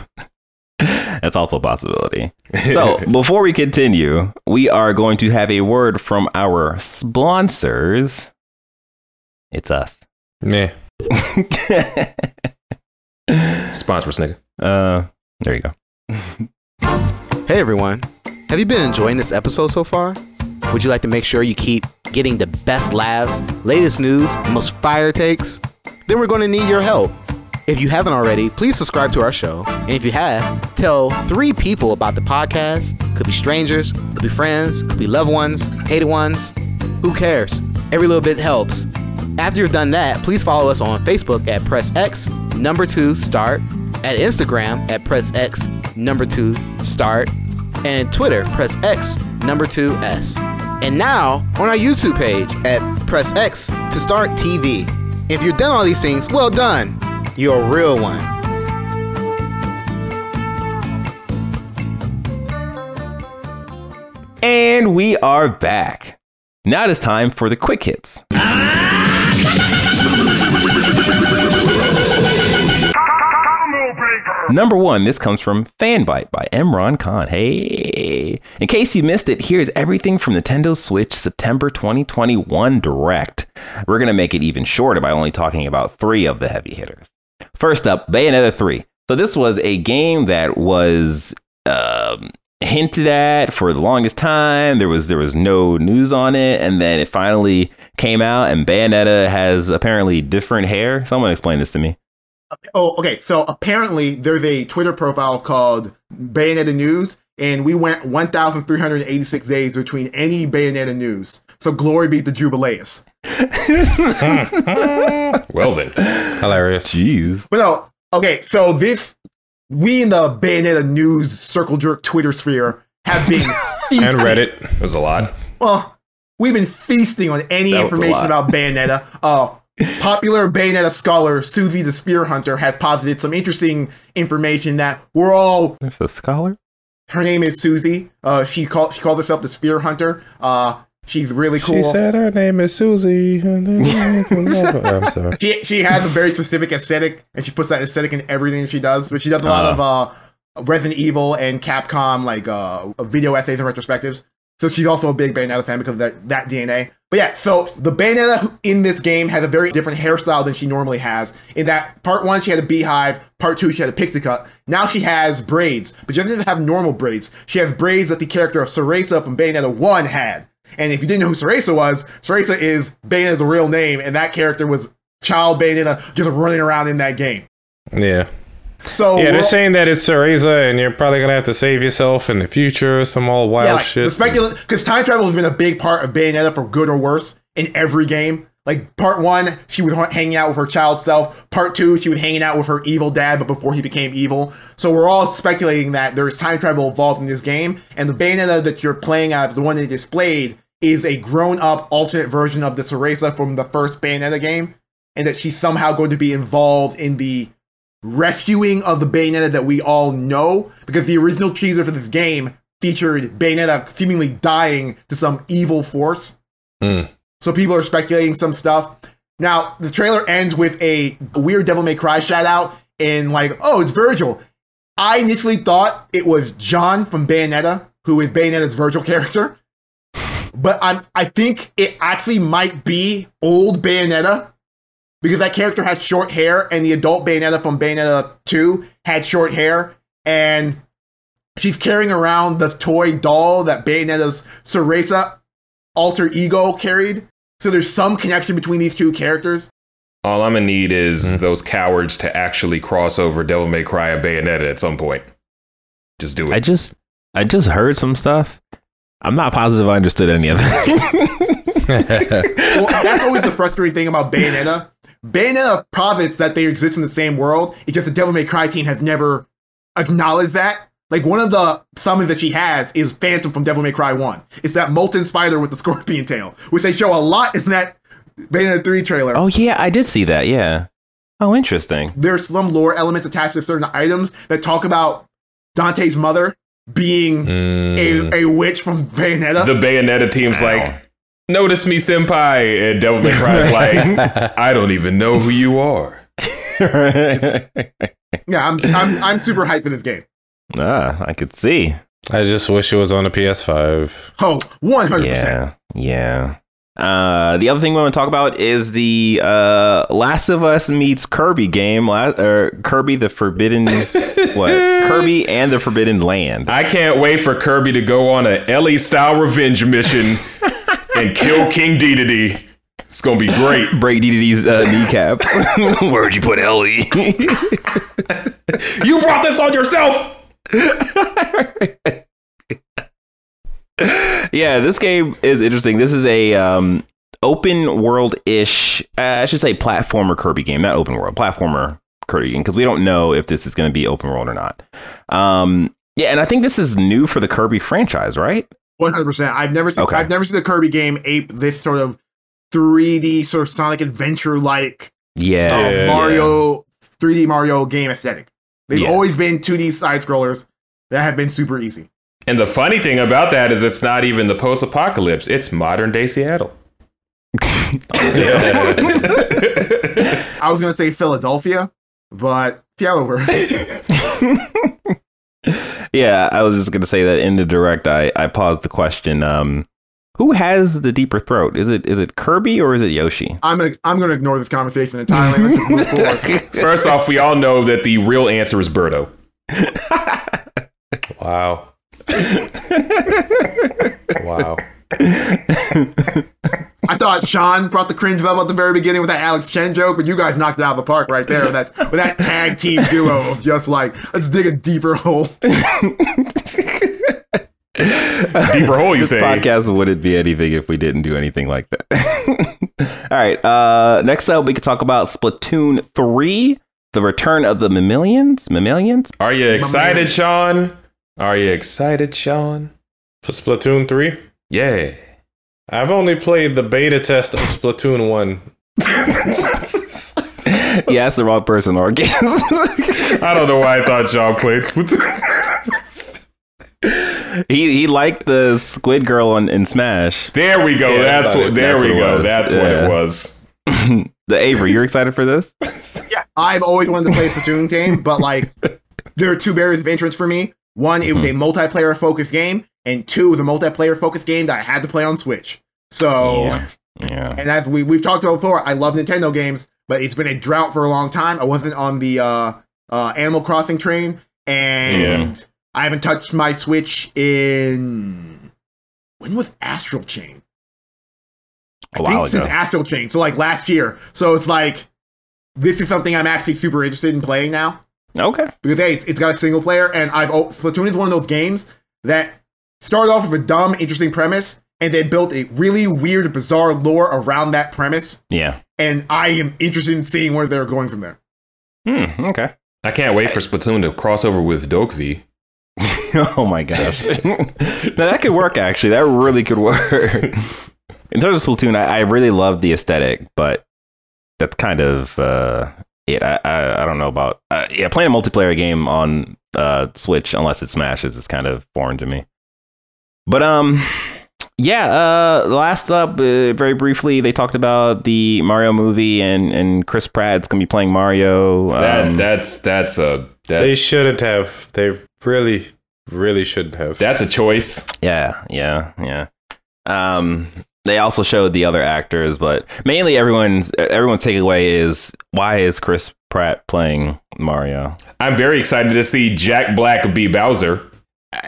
That's also a possibility. So, <laughs> before we continue, we are going to have a word from our sponsors. It's us. Yeah. <laughs> Sponsor us, nigga. uh, there you go. Hey everyone, have you been enjoying this episode so far? Would you like to make sure you keep getting the best laughs, latest news, and most fire takes? Then we're going to need your help. If you haven't already, please subscribe to our show. And if you have, tell three people about the podcast. Could be strangers, could be friends, could be loved ones, hated ones. Who cares? Every little bit helps. After you've done that, please follow us on Facebook at Press X, number two start, at Instagram at Press X number two start, and Twitter, press X number two S. And now on our YouTube page at press X to start TV. If you've done all these things, well done. You're a real one. And we are back. Now it is time for the quick hits. Number one, this comes from Fanbyte by Imran Khan. Hey, in case you missed it, here's everything from Nintendo Switch September 2021 Direct. We're going to make it even shorter by only talking about three of the heavy hitters. First up, Bayonetta 3. So, this was a game that was um, hinted at for the longest time. There was there was no news on it, and then it finally came out. And Bayonetta has apparently different hair. Someone explain this to me. Oh, okay. So apparently, there's a Twitter profile called Bayonetta News, and we went 1,386 days between any Bayonetta news. So glory be to Jubileus. Well then, Hilarious. Jeez. But no, okay. So this, we in the Bayonetta News Circle Jerk Twitter sphere have been. <laughs> And Reddit. it was a lot. Well, we've been feasting on any That information about Bayonetta. Uh, popular Bayonetta scholar Susie the Spear Hunter has posited some interesting information that we're all. There's a scholar. Her name is Susie. Uh, she called she calls herself the Spear Hunter. Uh, she's really cool. She said her name is Susie. <laughs> I'm sorry. she she has a very specific aesthetic, and she puts that aesthetic in everything she does. But she does a lot of uh, Resident Evil and Capcom like uh, video essays and retrospectives. So she's also a big Bayonetta fan because of that, that DNA. But yeah, so the Bayonetta in this game has a very different hairstyle than she normally has. In that part one, she had a beehive. Part two, she had a pixie cut. Now she has braids, but she doesn't have normal braids. She has braids that the character of Cereza from Bayonetta 1 had. And if you didn't know who Cereza was, Cereza is Bayonetta's real name, and that character was child Bayonetta just running around in that game. Yeah. So Yeah, they're saying that it's Cereza and you're probably going to have to save yourself in the future, some all wild yeah, like, shit. because time travel has been a big part of Bayonetta for good or worse in every game. Like part one, she was hanging out with her child self. Part two, she was hanging out with her evil dad, but before he became evil. So we're all speculating that there's time travel involved in this game, and the Bayonetta that you're playing as, the one they displayed, is a grown-up alternate version of the Cereza from the first Bayonetta game, and that she's somehow going to be involved in the rescuing of the Bayonetta that we all know, because the original teaser for this game featured Bayonetta seemingly dying to some evil force. Hmm. So people are speculating some stuff. Now, the trailer ends with a weird Devil May Cry shout out and like, oh, it's Virgil. I initially thought it was Jeanne from Bayonetta, who is Bayonetta's Virgil character. But I'm I think it actually might be old Bayonetta because that character had short hair and the adult Bayonetta from Bayonetta 2 had short hair and she's carrying around the toy doll that Bayonetta's Cereza alter ego carried. So there's some connection between these two characters. All I'm gonna need is mm-hmm. those cowards to actually cross over Devil May Cry and Bayonetta at some point. Just do it. I just I just heard some stuff. I'm not positive I understood any of it. <laughs> Well, that's always the frustrating thing about Bayonetta. Bayonetta posits that they exist in the same world. It's just the Devil May Cry team has never acknowledged that. Like one of the summons that she has is Phantom from Devil May Cry 1. It's that molten spider with the <laughs> scorpion tail, which they show a lot in that Bayonetta 3 trailer. oh yeah, I did see that. Yeah. Oh, interesting. There's some lore elements attached to certain items that talk about Dante's mother being Mm. a, a witch from Bayonetta. the Bayonetta team's Wow. like, notice me, senpai, and Devil May Cry's like, <laughs> I don't even know who you are. <laughs> yeah, I'm, I'm I'm super hyped for this game. Ah, I could see. I just wish it was on the PS5. Oh, 100%. Yeah, yeah. Uh, the other thing we want to talk about is the uh, Last of Us meets Kirby game, La- or Kirby the Forbidden <laughs> what? Kirby and the Forbidden Land. I can't wait for Kirby to go on a Ellie style revenge mission <laughs> and kill King Dedede. It's gonna be great. <laughs> Break DDD's uh, kneecaps. Where'd you put Ellie? You brought this on yourself. <laughs> yeah, this game is interesting. This is a um, open world ish, uh, I should say platformer Kirby game, not open world, platformer Kirby game because we don't know if this is going to be open world or not. Um, yeah, and I think this is new for the Kirby franchise, right? One hundred percent. I've never seen. Okay. I've never seen the Kirby game ape this sort of 3D sort of Sonic Adventure like Yeah, uh, Yeah. Mario 3D Mario game aesthetic. They've Yeah. always been 2D side scrollers that have been super easy. And the funny thing about that is it's not even the post apocalypse, it's modern day Seattle. <laughs> I was gonna say Philadelphia, but Seattle works. <laughs> yeah. I was just going to say that in the direct, I I paused the question. Um, who has the deeper throat? Is it is it Kirby or is it Yoshi? I'm gonna I'm gonna ignore this conversation entirely. Let's just move forward. <laughs> First off, we all know that the real answer is Birdo. <laughs> Wow. wow. I thought Sean brought the cringe level at the very beginning with that Alex Chen joke, but you guys knocked it out of the park right there with that with that tag team duo of just like let's dig a deeper hole. <laughs> Deeper hole, you this say? podcast wouldn't be anything if we didn't do anything like that. <laughs> All right. Uh, next up, we could talk about Splatoon three, the return of the mammalians. Mammalians. Are you man. excited, Sean? Are you excited, Sean? For Splatoon 3, Yeah. I've only played the beta test of Splatoon 1. <laughs> yeah, that's the wrong person, Organ. <laughs> I don't know why I thought Sean played Splatoon. He he liked the Squid Girl on, in Smash. There we go. Yeah, that's that's what. it. There That's we what it go. was. That's what it was. <laughs> the Avery, you're excited for this? <laughs> Yeah, I've always wanted to play a Splatoon game, but like there are two barriers of entrance for me. One, it was a multiplayer focused game, and two, it was a multiplayer focused game that I had to play on Switch. So Yeah. Yeah. And as we we've talked about before, I love Nintendo games, but it's been a drought for a long time. I wasn't on the uh, uh, Animal Crossing train, and I haven't touched my Switch in when was Astral Chain? I A while think since. Astral Chain, so like last year. So it's like this is something I'm actually super interested in playing now Okay. because hey, it's, it's got a single player, and I've oh, Splatoon is one of those games that started off with a dumb, interesting premise, and then built a really weird, bizarre lore around that premise. Yeah. And I am interested in seeing where they're going from there. Hmm. Okay. I can't wait for Splatoon to cross over with Dokvi. <laughs> oh my gosh. <laughs> now that could work actually. That really could work. <laughs> In terms of Splatoon, I, I really love the aesthetic, but that's kind of uh, it. I, I I don't know about uh, yeah playing a multiplayer game on uh, Switch unless it smashes is kind of foreign to me. But um, yeah. Uh, last up, uh, very briefly, they talked about the Mario movie and and Chris Pratt's gonna be playing Mario. That Um, that's that's a that, They shouldn't have. They really, really shouldn't have. that's a choice. Yeah, yeah, yeah. Um, they also showed the other actors, but mainly everyone's everyone's takeaway is why is Chris Pratt playing Mario? I'm very excited to see Jack Black be Bowser.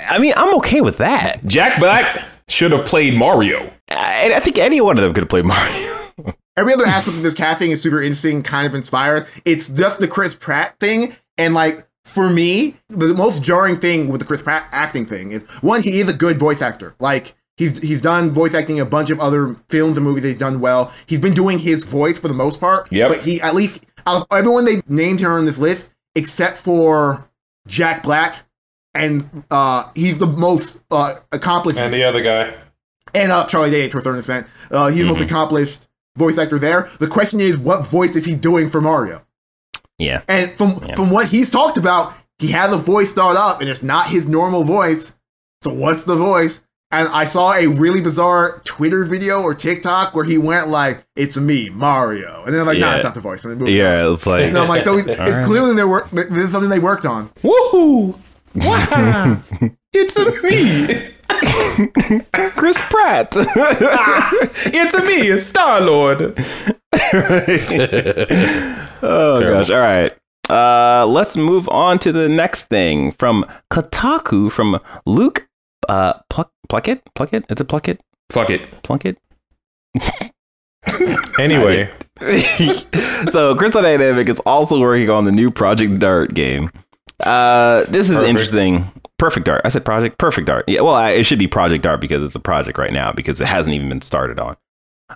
I mean, I'm okay with that. Jack Black should have played Mario. I, I think any one of them could have played Mario. <laughs> Every other aspect of this casting is super interesting, kind of inspired. It's just the Chris Pratt thing, and like for me, the most jarring thing with the Chris Pratt acting thing is one, he is a good voice actor. Like he's he's done voice acting in a bunch of other films and movies he's done well. He's been doing his voice for the most part. Yeah. But he at least out of everyone they named here on this list, except for Jack Black, and uh, he's the most uh, accomplished and the other guy. and uh, Charlie Day to a certain extent. Uh, he's the most accomplished voice actor there. The question is, what voice is he doing for Mario? Yeah, And from Yeah. from what he's talked about, he had the voice thought up, and it's not his normal voice. So what's the voice? And I saw a really bizarre Twitter video or TikTok where he went like, "It's me, Mario," and then I'm like, "Nah, it's not the voice." And then moved on. yeah. It's like <laughs> No, I'm like, so <laughs> it's right. clearly they work. This is something they worked on. Woohoo! Wow! it's a me. <laughs> Chris Pratt. It's a me, Star Lord. <laughs> oh Terrible. gosh! All right. Uh, let's move on to the next thing from Kotaku from Luke. Uh, Pluck, Pluckett, Pluckett. Is it Pluckett? Fuck it. Plunkett. <laughs> Anyway, so Crystal Dynamic is also working on the new Project Dart game. Uh, this is Perfect. interesting. Perfect Art. I said Project Perfect Art. Yeah, well, I, it should be Project Art because it's a project right now because it hasn't even been started on.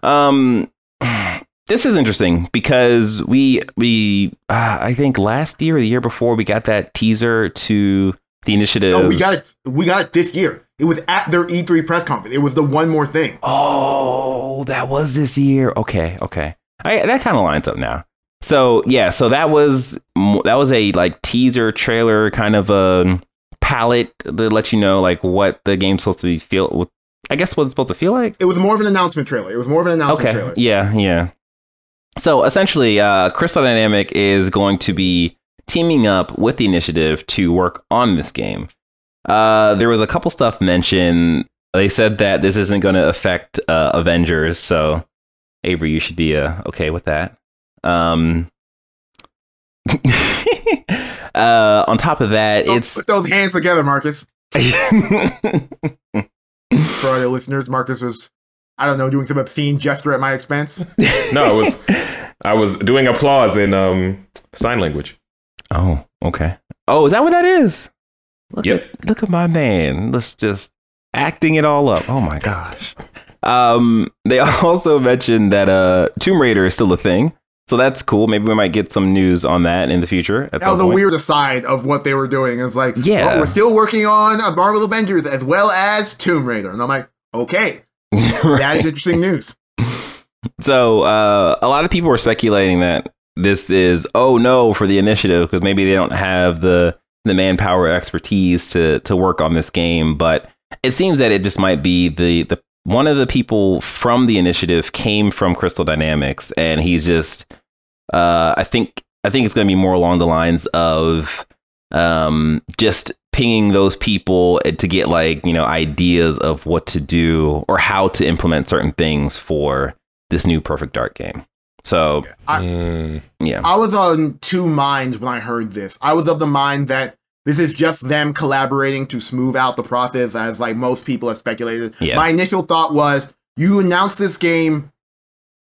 Um, <sighs> this is interesting because we we uh, I think last year or the year before we got that teaser to the initiative. No, we got it. We got it this year. It was at their E3 press conference. It was the one more thing. Oh, that was this year. Okay, okay. I, that kind of lines up now. So yeah, so that was that was a like teaser trailer kind of a palette to let you know like what the game's supposed to be feel. With, I guess what it's supposed to feel like. It was more of an announcement trailer. It was more of an announcement Okay. trailer. Yeah, yeah. So essentially, uh, Crystal Dynamic is going to be teaming up with the initiative to work on this game. Uh, there was a couple stuff mentioned. They said that this isn't going to affect uh, Avengers, so Avery, you should be uh, okay with that. Um, <laughs> uh, on top of that, Don't it's put those hands together, Marcus. <laughs> For our listeners, Marcus was, I don't know, doing some obscene gesture at my expense. <laughs> No, I was I was doing applause in um sign language. Oh, okay. Oh, is that what that is? Look Yep. at look at my man. Let's just acting it all up. Oh my gosh. Um, they also mentioned that uh Tomb Raider is still a thing. So that's cool. Maybe we might get some news on that in the future. At That was a point. weird aside of what they were doing. It's like, Yeah. we're still working on Marvel Avengers as well as Tomb Raider. And I'm like, okay, <laughs> that is interesting news. <laughs> So uh, a lot of people were speculating that this is oh no for the initiative because maybe they don't have the the manpower expertise to to work on this game. But it seems that it just might be the the one of the people from the initiative came from Crystal Dynamics, and he's just uh, I think I think it's going to be more along the lines of um, just pinging those people to get like you know ideas of what to do or how to implement certain things for this new Perfect Dark game. So I- Mm, yeah, I was on two minds when I heard this. I was of the mind that this is just them collaborating to smooth out the process, as like most people have speculated. Yeah. My initial thought was you announced this game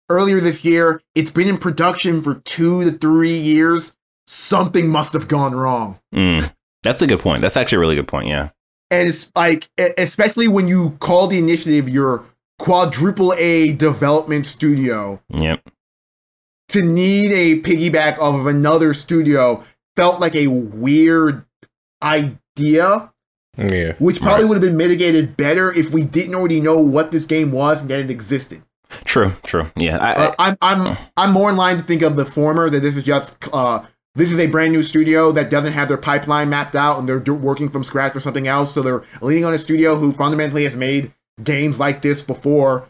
earlier this year. It's been in production for two to three years. Something must have gone wrong. Mm. that's a good point. That's actually a really good point. Yeah, And it's like, especially when you call the initiative your quadruple A development studio, yep, to need a piggyback off of another studio felt like a weird idea, Yeah. which probably Right. would have been mitigated better if we didn't already know what this game was and that it existed. True, true. Yeah, I, Uh, I'm I'm I'm more in line to think of the former that this is just uh this is a brand new studio that doesn't have their pipeline mapped out and they're do- working from scratch or something else. So they're leaning on a studio who fundamentally has made games like this before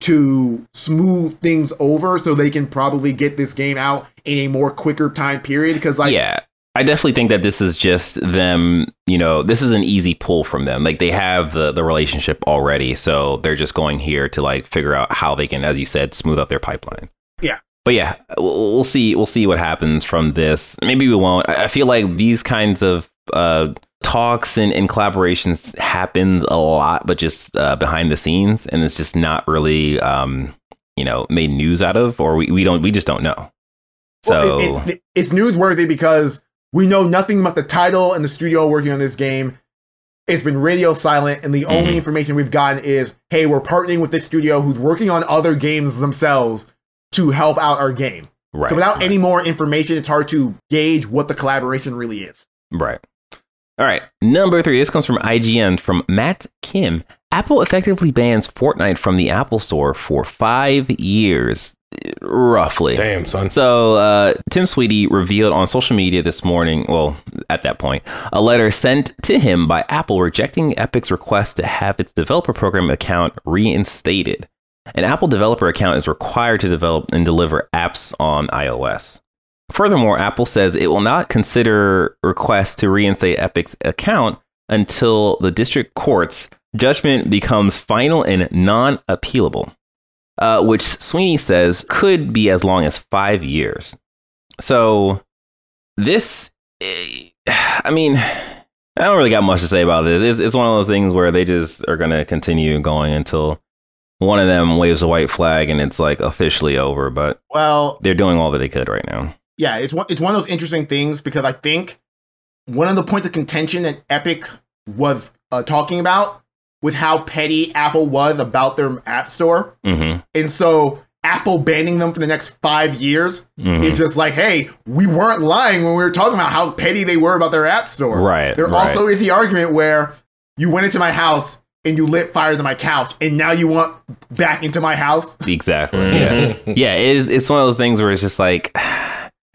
to smooth things over so they can probably get this game out in a more quicker time period because like yeah. I definitely think that this is just them, you know, this is an easy pull from them. Like they have the, the relationship already. So they're just going here to like figure out how they can, as you said, smooth up their pipeline. Yeah. But yeah, we'll, we'll see. We'll see what happens from this. Maybe we won't. I I feel like these kinds of uh, talks and, and collaborations happens a lot, but just uh, behind the scenes. And it's just not really, um, you know, made news out of, or we, we don't, we just don't know. So Well, it- it's it's newsworthy because we know nothing about the title and the studio working on this game. It's been radio silent, and the only Mhm. information we've gotten is, "Hey, we're partnering with this studio who's working on other games themselves to help out our game." right. So without any more information, it's hard to gauge what the collaboration really is. Right. All right. Number three. This comes from IGN from Matt Kim. Apple effectively bans Fortnite from the Apple Store for five years, roughly. Damn, son. So, uh, Tim Sweeney revealed on social media this morning, well, at that point, a letter sent to him by Apple rejecting Epic's request to have its developer program account reinstated. An Apple developer account is required to develop and deliver apps on iOS. Furthermore, Apple says it will not consider requests to reinstate Epic's account until the district court's judgment becomes final and non appealable, uh, which Sweeney says could be as long as five years. So, this, eh, <sighs> I mean, I don't really got much to say about this. It's, it's one of those things where they just are going to continue going until one of them waves a white flag and it's like officially over, but Well, they're doing all that they could right now. yeah, it's one it's one of those interesting things because I think one of the points of contention that Epic was uh, talking about was how petty Apple was about their app store. hmm And so Apple banning them for the next five years Mhm. is just like, hey, we weren't lying when we were talking about how petty they were about their app store. Right, There right. also is the argument where you went into my house and you lit fire to my couch, and now you want back into my house. Exactly. Mm-hmm. <laughs> Yeah. yeah. It's it's one of those things where it's just like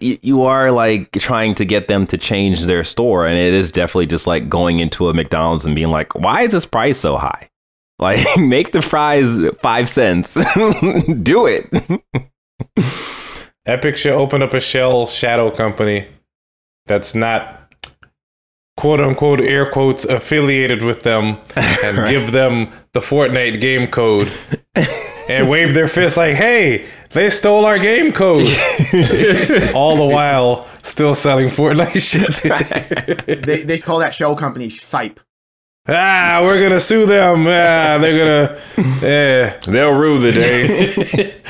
you, are like trying to get them to change their store, and it is definitely just like going into a McDonald's and being like, "Why is this price so high?" <laughs> Like, make the fries five cents. <laughs> Do it. <laughs> Epic should open up a shell shadow company that's not quote unquote air quotes affiliated with them and give them the Fortnite game code and wave their fist like, hey, they stole our game code. <laughs> All the while still selling Fortnite shit. they, they call that shell company Sipe. ah, we're gonna sue them. Ah, they're gonna yeah. They'll rue the day.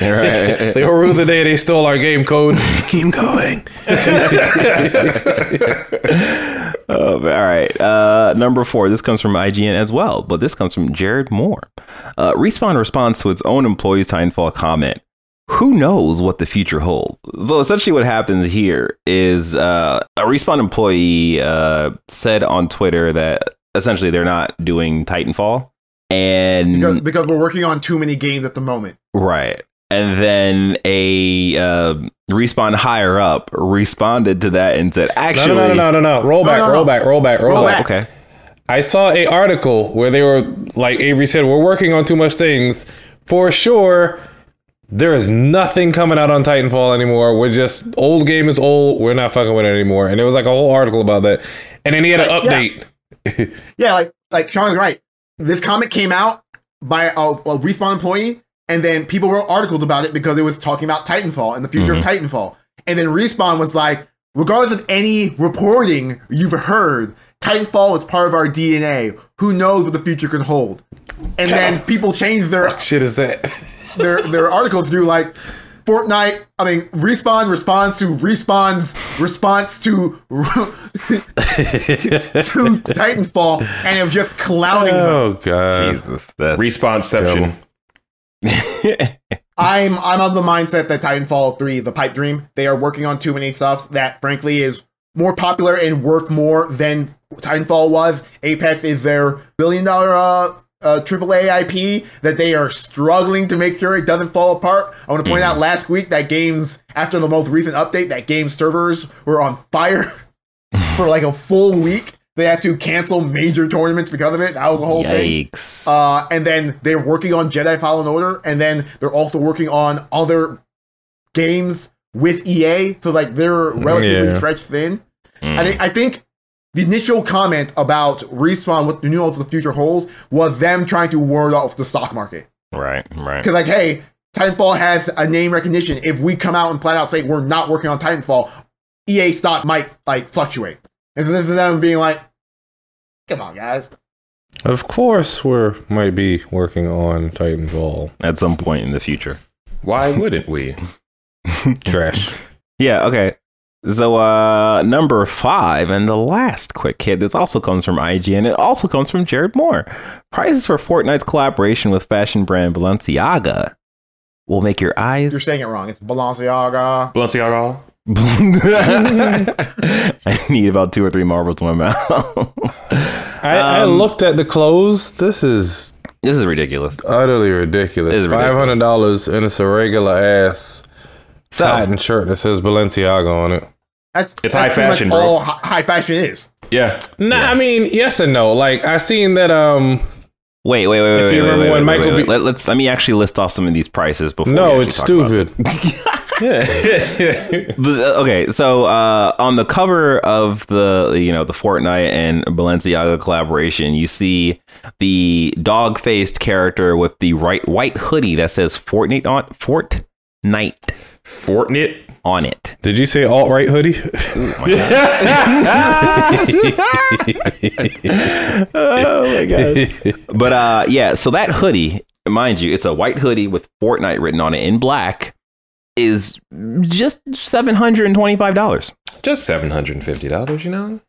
<laughs> right. They will rue the day they stole our game code. Keep going. <laughs> Oh, all right. Uh, number four. This comes from IGN as well, but this comes from Jared Moore. Uh, Respawn responds to its own employees' Titanfall comment. Who knows what the future holds? So essentially, what happens here is uh, a Respawn employee uh, said on Twitter that essentially they're not doing Titanfall, and Because, because we're working on too many games at the moment. Right. And then a uh, respawn higher up responded to that and said, actually, no, no, no, no, no. Roll back, no, no. roll back, roll back, roll, Roll back. back. Okay. I saw a article where they were like Avery said, we're working on too much things. For sure, there is nothing coming out on Titanfall anymore. We're just old game is old. We're not fucking with it anymore. And there was like a whole article about that. And then he had an Like, yeah. update. <laughs> Yeah, like like Sean is right. This comic came out by a, a respawn employee, and then people wrote articles about it because it was talking about Titanfall and the future of mm-hmm. Titanfall. And then respawn was like, regardless of any reporting you've heard, Titanfall is part of our DNA. Who knows what the future can hold? And then people changed their Shit is that? Their their articles through like Fortnite. I mean, respawn responds to respawn's response to <laughs> to Titanfall, and it was just clowning them. Oh god. Jesus. That's, Respawnception. <laughs> I'm I'm of the mindset that Titanfall 3 is a pipe dream. They are working on too many stuff that frankly is more popular and worth more than Titanfall was. Apex is their billion dollar uh uh, AAA IP that they are struggling to make sure it doesn't fall apart. I want to point out last week that games after the most recent update that game servers were on fire <laughs> for like a full week. They had to cancel major tournaments because of it. That was the whole thing. Uh, and then they're working on Jedi Fallen Order, and then they're also working on other games with EA. So like they're relatively Yeah. stretched thin. Mm. I think I think the initial comment about respawn what the new of the future holds was them trying to ward off the stock market. right, right. Because like, hey, Titanfall has a name recognition. If we come out and flat out say we're not working on Titanfall, EA stock might like fluctuate. And so this is them being like, come on, guys. Of course we're might be working on Titanfall. At some point in the future. Why wouldn't we? <laughs> Trash. Yeah, okay. So uh number five and the last quick hit. This also comes from IGN. It also comes from Jared Moore. Prices for Fortnite's collaboration with fashion brand Balenciaga will make your eyes You're saying it wrong. It's Balenciaga. Balenciaga. <laughs> I need about two or three marbles in my mouth. I, I Um, looked at the clothes. This is this is ridiculous. utterly ridiculous. Ridiculous. Five hundred dollars and it's a regular ass So cotton shirt that says Balenciaga on it. That's It's that's high pretty much fashion, bro. All high fashion is. Yeah. Nah, I mean yes and no. Like I seen that. Um, wait, wait, wait, If wait. you wait, remember wait, when wait, Michael wait, B- wait. Let, us let me actually list off some of these prices before. no, actually it's talk about it. <laughs> stupid. But, uh, okay, so uh, on the cover of the you know the Fortnite and Balenciaga collaboration, you see the dog-faced character with the right white hoodie that says Fortnite on Fortnite Fortnite. on it. Did you say alt right hoodie? oh my god! But uh, yeah, so that hoodie, mind you, it's a white hoodie with Fortnite written on it in black, is just seven hundred and twenty-five dollars. Just seven hundred and fifty dollars. You know.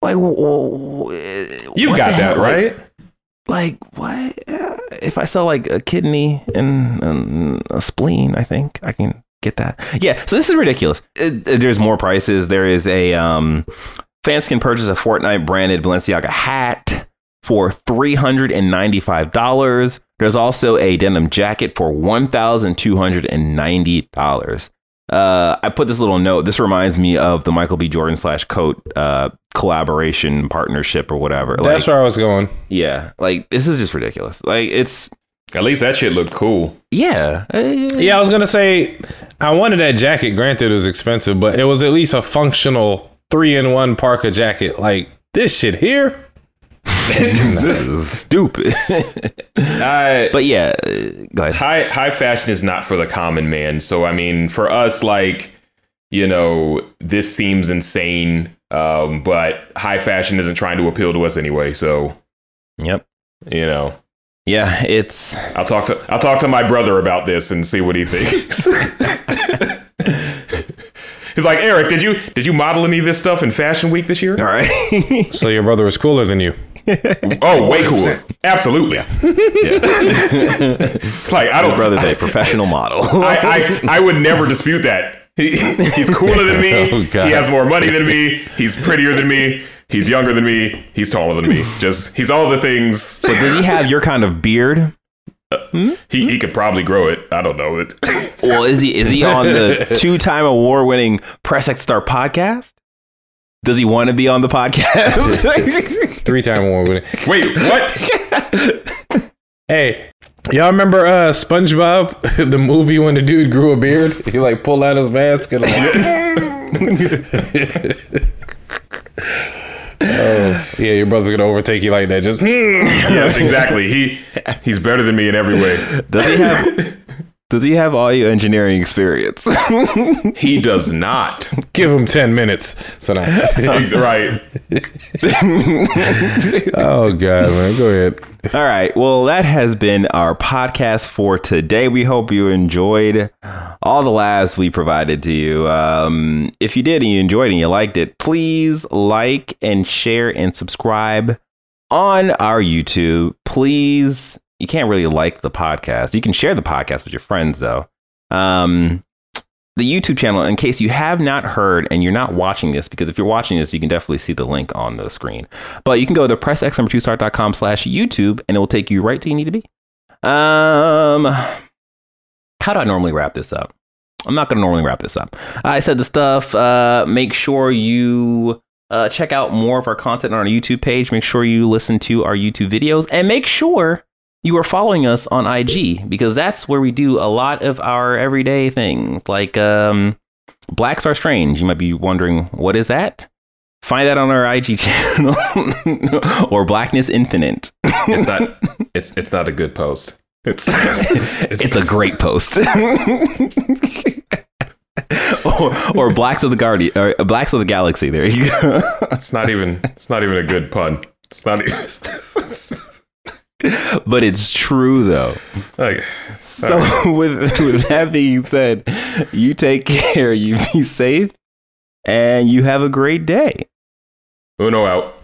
Like, wh- wh- You what got that hell? Like- right. like what if I sell like a kidney and, and a spleen, I think I can get that. Yeah. So this is ridiculous. It- it- there's more prices. There is a um, fans can purchase a Fortnite branded Balenciaga hat for three hundred and ninety five dollars. There's also a denim jacket for one thousand two hundred and ninety dollars. Uh, I put this little note. This reminds me of the Michael B. Jordan slash Coach uh, collaboration partnership or whatever. That's like, where I was going. yeah, like this is just ridiculous. Like it's At least that shit looked cool. yeah, uh, Yeah, I was gonna say I wanted that jacket. Granted, it was expensive, but it was at least a functional three-in-one parka jacket. Like this shit here. <laughs> this is stupid. <laughs> I, but yeah, uh, go ahead. high high fashion is not for the common man. So I mean, for us, like you know, this seems insane. Um, but high fashion isn't trying to appeal to us anyway. So Yep. you know, Yeah, it's I'll talk to I'll talk to my brother about this and see what he thinks. <laughs> He's like, Eric, did you did you model any of this stuff in Fashion Week this year? all right. <laughs> So your brother was cooler than you. Oh, way cooler. Absolutely. <laughs> like I don't Brother's a professional model. I, I, I would never dispute that. He, he's cooler than me. Oh, he has more money than me. He's prettier than me. He's younger than me. He's taller than me. <laughs> Just he's all the things. so does he have your kind of beard? He, he could probably grow it. I don't know it. <laughs> Well, is he is he on the two time award winning Press X Star podcast? Does he want to be on the podcast? <laughs> Three-time award winning. Wait, what? Hey, y'all remember uh SpongeBob, the movie when the dude grew a beard? He like pulled out his mask and Oh, yeah, your brother's gonna overtake you like that. Just hmm. yes, exactly. He he's better than me in every way. does he have Does he have audio engineering experience? <laughs> He does not. give him ten minutes. So now, <laughs> He's right. <laughs> oh god, man, go ahead. All right. Well, that has been our podcast for today. We hope you enjoyed all the laughs we provided to you. Um, if you did and you enjoyed it and you liked it, please like and share and subscribe on our YouTube. Please, you can't really like the podcast. You can share the podcast with your friends, though. Um, the YouTube channel, in case you have not heard and you're not watching this, because if you're watching this, you can definitely see the link on the screen. But you can go to pressx2start.com slash YouTube and it will take you right to you need to be. Um, how do I normally wrap this up? I'm not going to normally wrap this up. I said the stuff. Uh, make sure you uh, check out more of our content on our YouTube page. Make sure you listen to our YouTube videos and make sure you are following us on IG because that's where we do a lot of our everyday things like um, Blacks Are Strange. You might be wondering, what is that? Find that on our IG <laughs> channel <laughs> or Blackness Infinite. It's not. <laughs> It's it's not a good post. It's It's a great post. or, or Blacks of the Guardian, or Blacks of the Galaxy. There you go. It's not even. It's not even a good pun. It's not even. <laughs> but it's true though. like, So <laughs> with with that being said, you take <laughs> care, you be safe, and you have a great day. Uno out.